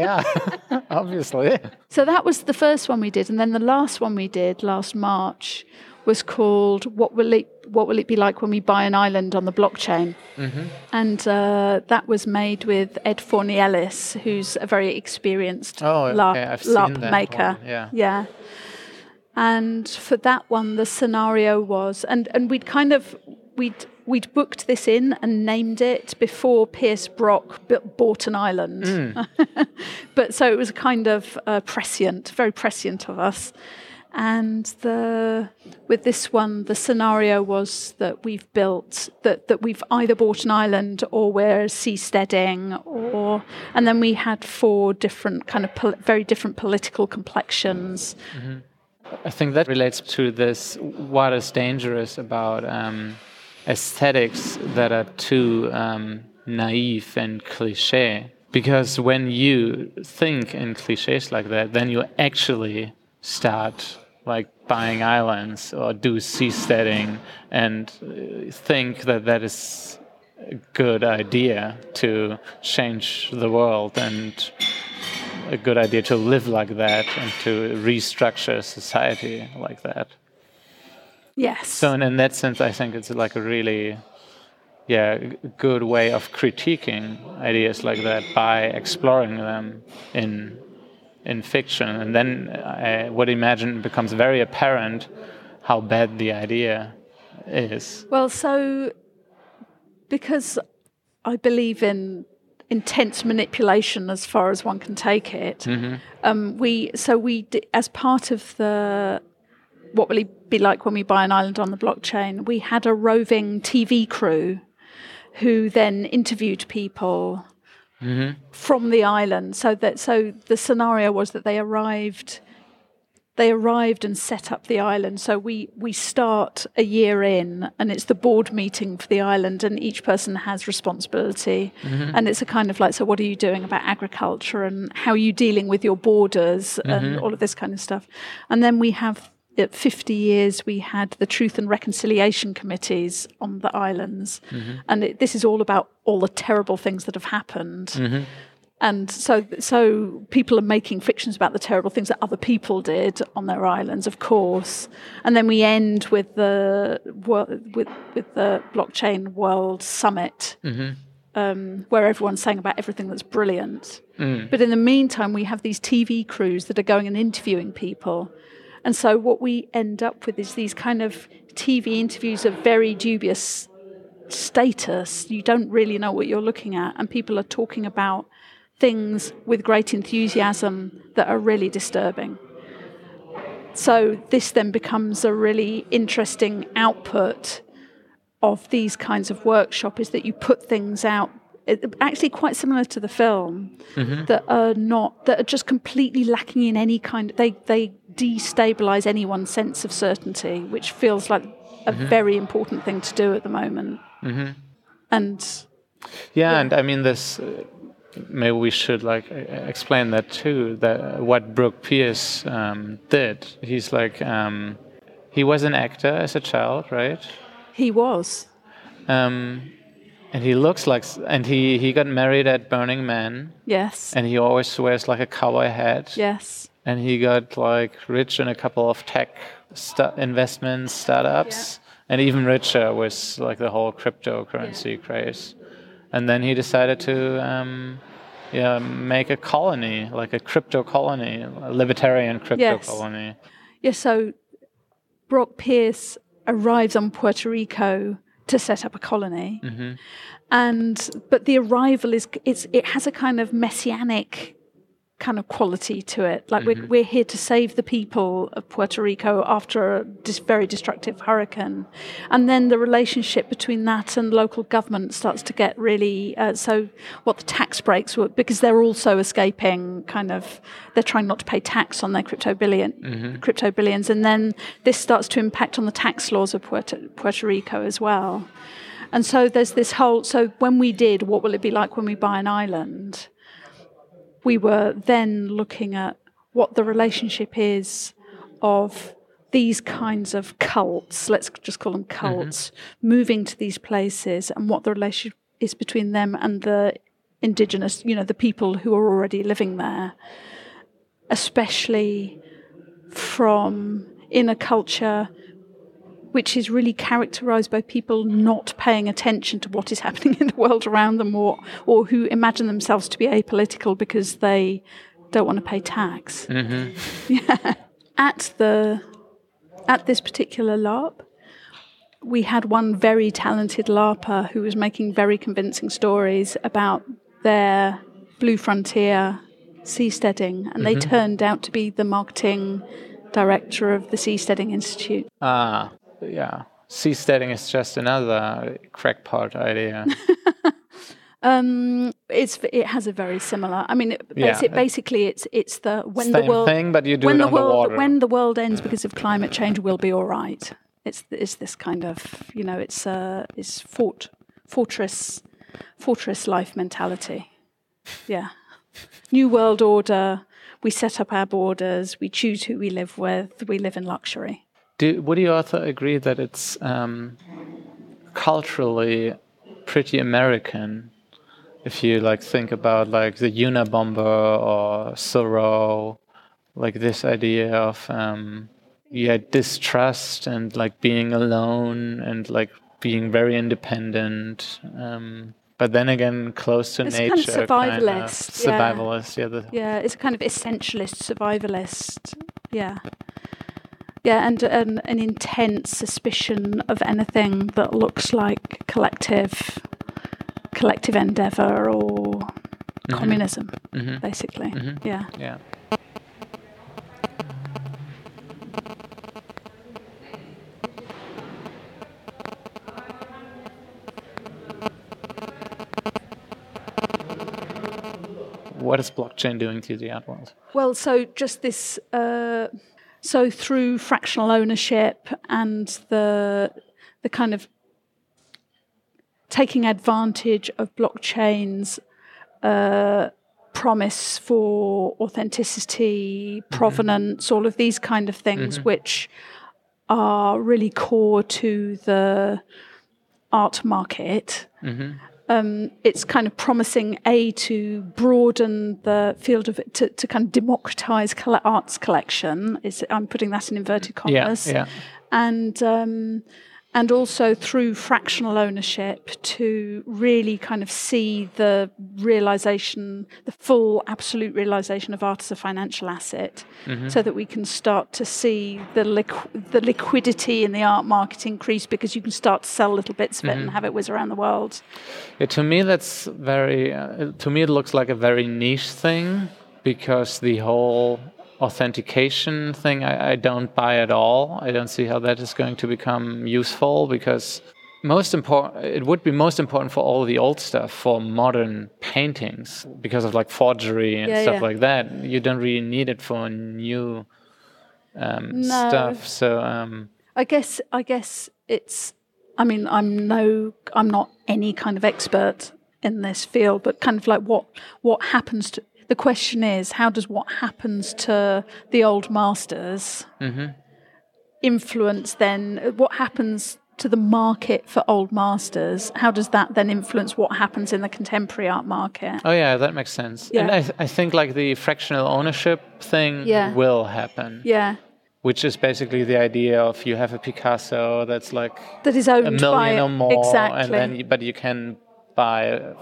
yeah. Obviously. So that was the first one we did, and then the last one we did last March was called "What Will It What Will It Be Like When We Buy an Island on the Blockchain?" And uh, that was made with Ed Fornieles, who's a very experienced Oh, LARP, seen LARP maker. one, yeah. yeah. And for that one, the scenario was, and and we'd kind of we'd we'd booked this in and named it before Pierce Brock b- bought an island. Hmm. but so it was kind of uh, prescient, very prescient of us. And the with this one, the scenario was that we've built that that we've either bought an island or we're seasteading, or and then we had four different kind of pol- very different political complexions. I think that relates to this what is dangerous about um, aesthetics that are too um, naive and cliche. Because when you think in cliches like that, then you actually start like buying islands or do seasteading and uh, think that that is a good idea to change the world and a good idea to live like that and to restructure society like that. Yes. So, in, in that sense, I think it's like a really, yeah, good way of critiquing ideas like that by exploring them in in fiction, and then I would imagine it becomes very apparent how bad the idea is. Well, so because I believe in intense manipulation as far as one can take it, um, we so we as part of the what will it be like when we buy an island on the blockchain? We had a roving TV crew who then interviewed people Mm-hmm. from the island. So that so the scenario was that they arrived they arrived and set up the island. So we we start a year in, and it's the board meeting for the island, and each person has responsibility. Mm-hmm. And it's a kind of like, so what are you doing about agriculture, and how are you dealing with your borders, and mm-hmm. all of this kind of stuff. And then we have. At 50 years, we had the Truth and Reconciliation Committees on the islands. Mm-hmm. And it, this is all about all the terrible things that have happened. Mm-hmm. And so so people are making fictions about the terrible things that other people did on their islands of course. And then we end with the with with the blockchain world summit mm-hmm. um, where everyone's saying about everything that's brilliant. Mm. But in the meantime we have these tv crews that are going and interviewing people and so what we end up with is these kind of tv interviews of very dubious status you don't really know what you're looking at and people are talking about things with great enthusiasm that are really disturbing. So this then becomes a really interesting output of these kinds of workshop is that you put things out it, actually quite similar to the film mm-hmm. that are not that are just completely lacking in any kind of, they they destabilize anyone's sense of certainty which feels like a mm-hmm. very important thing to do at the moment mm-hmm. and yeah, yeah, and i mean this uh, maybe we should like explain that too that what brock pierce um, did he's like um, he was an actor as a child right he was. Um, and he looks like, and he, he got married at Burning Man. Yes. And he always wears like a cowboy hat. Yes. And he got like rich in a couple of tech st- investments, startups, yeah. and even richer with like the whole cryptocurrency yeah. craze. And then he decided to, um, yeah, make a colony, like a crypto colony, a libertarian crypto yes. colony. Yeah. So Brock Pierce arrives on Puerto Rico to set up a colony. Mm-hmm. And but the arrival is it's it has a kind of messianic kind of quality to it. Like mm-hmm. we're, we're here to save the people of Puerto Rico after a dis- very destructive hurricane. And then the relationship between that and local government starts to get really, uh, so what the tax breaks were, because they're also escaping kind of, they're trying not to pay tax on their crypto billion, mm-hmm. crypto billions. And then this starts to impact on the tax laws of Puerto, Puerto Rico as well. And so there's this whole, so when we did, what will it be like when we buy an island? We were then looking at what the relationship is of these kinds of cults, let's just call them mm-hmm. cults, mm-hmm. moving to these places and what the relationship is between them and the indigenous, you know, the people who are already living there, especially from in a culture which is really characterized by people not paying attention to what is happening in the world around them or, or who imagine themselves to be apolitical because they don't want to pay tax. Mm-hmm. Yeah. At the at this particular LARP, we had one very talented LARPer who was making very convincing stories about their blue frontier seasteading, and mm-hmm. they turned out to be the marketing director of the Seasteading Institute. Ah yeah, seasteading is just another crackpot idea. um, it's it has a very similar. I mean, it, yeah, basically, it's it's the when the world thing, but you do when the world the when the world ends because of climate change, we'll be all right. It's it's this kind of you know it's uh it's fort fortress fortress life mentality. Yeah, new world order. We set up our borders. We choose who we live with. We live in luxury. Do, would you also agree that it's um, culturally pretty American? If you like think about like the Unabomber or Thoreau, like this idea of um, yeah distrust and like being alone and like being very independent. Um, but then again, close to it's nature. Kind of survivalist. Kind of survivalist, yeah. Yeah, the yeah, it's a kind of essentialist survivalist. Yeah. Yeah, and an, an intense suspicion of anything that looks like collective collective endeavor or mm-hmm. communism, mm-hmm. basically. Mm-hmm. Yeah. Yeah. What is blockchain doing to the art world? Well, so just this. Uh, so through fractional ownership and the the kind of taking advantage of blockchain's uh, promise for authenticity, mm-hmm. provenance, all of these kind of things, mm-hmm. which are really core to the art market. Mm-hmm um, it's kind of promising a to broaden the field of it to, to kind of democratize arts collection. Is I'm putting that in inverted commas, yeah, yeah. and um, and also through fractional ownership to really kind of see the realization, the full absolute realization of art as a financial asset, mm-hmm. so that we can start to see the liqu- the liquidity in the art market increase because you can start to sell little bits of it mm-hmm. and have it whiz around the world. Yeah, to me, that's very. Uh, to me, it looks like a very niche thing because the whole authentication thing I, I, don't buy at all. I don't see how that is going to become useful because most important it would be most important for all the old stuff for modern paintings because of like forgery and yeah, stuff yeah. like that. You don't really need it for new um, no. stuff. So um, I guess I guess it's. I mean, I'm no, I'm not any kind of expert in this field, but kind of like what what happens to the question is how does what happens to the old masters mm-hmm. influence then what happens to the market for old masters how does that then influence what happens in the contemporary art market oh yeah that makes sense yeah. and I, th- I think like the fractional ownership thing yeah. will happen yeah which is basically the idea of you have a Picasso that's like that is owned a million by, or more, exactly. and then you, but you can buy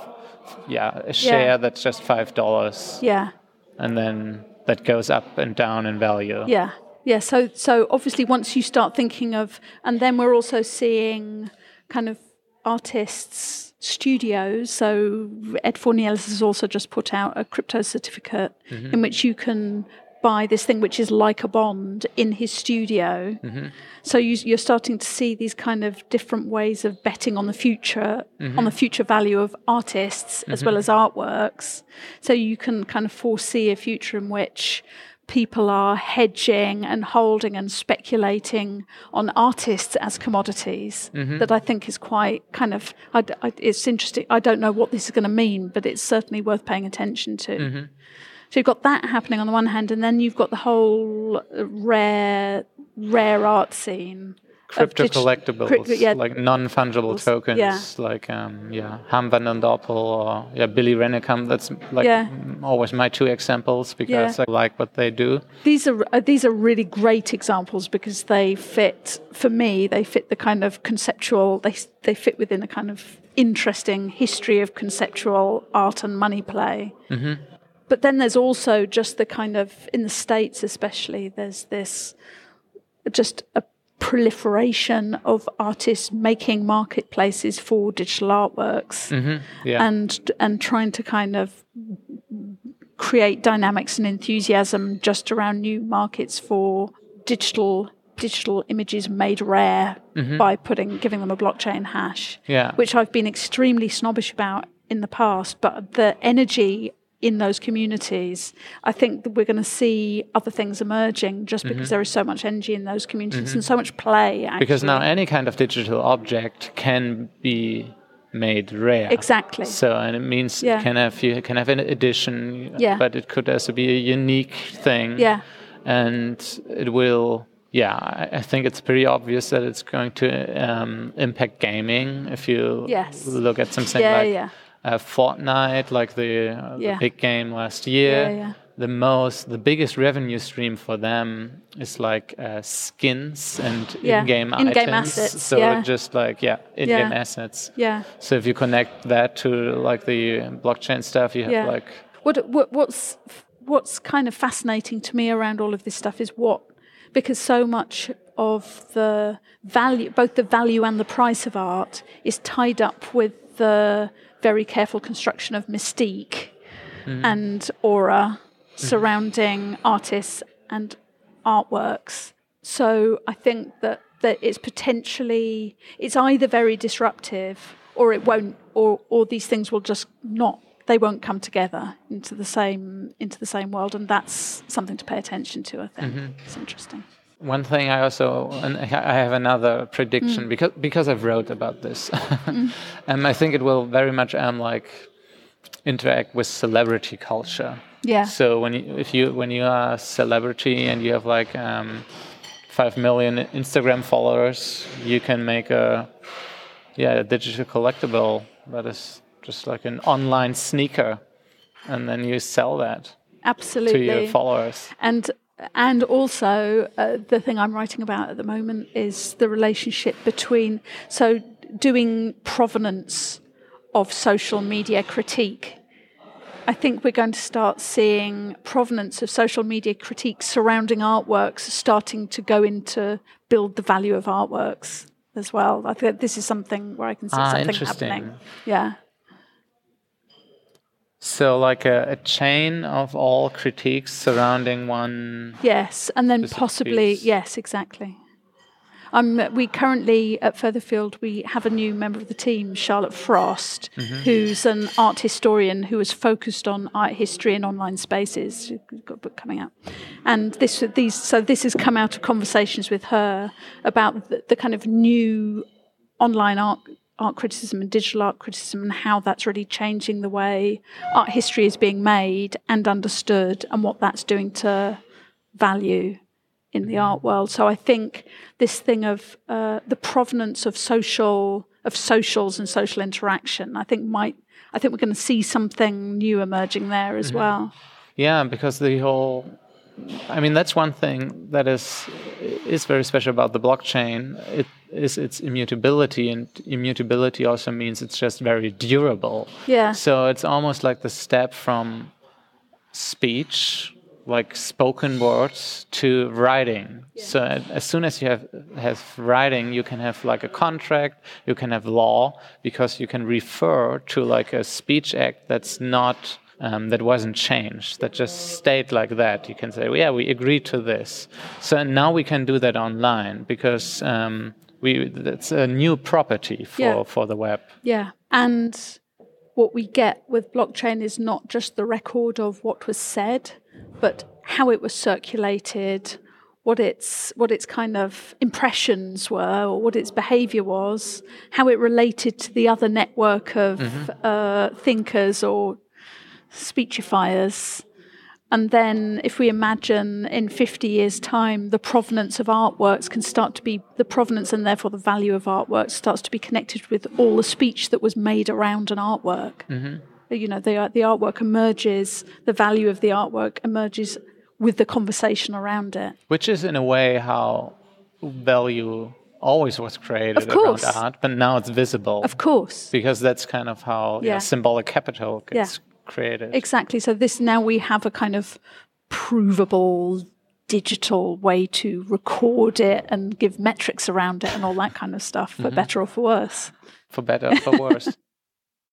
yeah a share yeah. that's just five dollars. Yeah. And then that goes up and down in value. Yeah. Yeah. So so obviously once you start thinking of and then we're also seeing kind of artists studios. So Ed Fornieles has also just put out a crypto certificate mm-hmm. in which you can buy this thing which is like a bond in his studio. Mm-hmm. So you, are starting to see these kind of different ways of betting on the future, mm-hmm. on the future value of artists as well mm-hmm. as artworks. So you can kind of foresee a future in which people are hedging and holding and speculating on artists as commodities mm-hmm. that I think is quite kind of I, I, it's interesting. I don't know what this is going to mean, but it's certainly worth paying attention to. So you've got that happening on the one hand, and then you've got the whole rare rare art scene. Crypto collectibles, crypto, yeah. like non fungible tokens, yeah. like um, yeah, Harm van den Dorpel or yeah, Billy Rennekamp. That's like yeah. always my two examples because I like what they do. These are uh, these are really great examples because they fit for me. They fit the kind of conceptual. They they fit within a kind of interesting history of conceptual art and money play. Mm-hmm but then there's also just the kind of in the states especially there's this just a proliferation of artists making marketplaces for digital artworks mm-hmm. yeah. and and trying to kind of create dynamics and enthusiasm just around new markets for digital digital images made rare mm-hmm. by putting giving them a blockchain hash yeah. which I've been extremely snobbish about in the past but the energy in those communities, I think that we're going to see other things emerging just because mm-hmm. there is so much energy in those communities mm-hmm. and so much play. Actually. Because now any kind of digital object can be made rare. Exactly. So and it means yeah. can have you can have an edition, yeah. but it could also be a unique thing. Yeah. And it will. Yeah, I, think it's pretty obvious that it's going to um, impact gaming. If you yes. look at something yeah, like yeah uh, Fortnite, like the, uh, yeah. the, big game last year. Yeah, yeah. The most, the biggest revenue stream for them is like uh, skins and in-game, in-game items. assets. So just like yeah, in-game assets. Yeah. So if you connect that to like the blockchain stuff, you have like what, what what's what's kind of fascinating to me around all of this stuff is what because so much of the value, both the value and the price of art, is tied up with the very careful construction of mystique mm-hmm. and aura mm-hmm. surrounding artists and artworks. So I think that, that it's potentially it's either very disruptive or it won't or or these things will just not they won't come together into the same into the same world and that's something to pay attention to I think. Mm-hmm. It's interesting. One thing I also, and I have another prediction mm. because because I've wrote about this, mm. and I think it will very much um like interact with celebrity culture. Yeah. So when you if you when you are a celebrity and you have like um, five million Instagram followers, you can make a yeah a digital collectible that is just like an online sneaker, and then you sell that absolutely to your followers. And and also uh, the thing I'm writing about at the moment is the relationship between so doing provenance of social media critique. I think we're going to start seeing provenance of social media critique surrounding artworks starting to go into build the value of artworks as well. I think this is something where I can see Ah, something happening. Yeah. So, like a, a chain of all critiques surrounding one. Yes, and then possibly piece. yes, exactly. Um, we currently at Furtherfield we have a new member of the team, Charlotte Frost, who's an art historian who has focused on art history and online spaces. She's got a book coming out, and this these so this has come out of conversations with her about the, the kind of new online art art criticism and digital art criticism and how that's really changing the way art history is being made and understood and what that's doing to value in the art world. So I think this thing of uh, the provenance of social of socials and social interaction, I think might I think we're going to see something new emerging there as well. Yeah, because the whole. I mean, that's one thing that is is very special about the blockchain. It is its immutability, and immutability also means it's just very durable. Yeah. So it's almost like the step from speech, like spoken words, to writing. Yeah. So as soon as you have have writing, you can have like a contract, you can have law, because you can refer to like a speech act that's not. Um, that wasn't changed. That just stayed like that. You can say, well, "Yeah, we agreed to this." So now we can do that online because um, we that's a new property for Yeah. for the web. Yeah. And what we get with blockchain is not just the record of what was said, but how it was circulated, what its what its kind of impressions were, or what its behavior was, how it related to the other network of uh, thinkers or speechifiers. And then, if we imagine in 50 years' time, the provenance of artworks can start to be the provenance and therefore the value of artworks starts to be connected with all the speech that was made around an artwork. Mm-hmm. You know, the, the artwork emerges, the value of the artwork emerges with the conversation around it. Which is, in a way, how value always was created around art, but now it's visible Of course. because that's kind of how yeah, Yeah. symbolic capital gets created. Exactly. So this now we have a kind of provable digital way to record it and give metrics around it and all that kind of stuff, for mm-hmm. better or for worse. for better or for worse.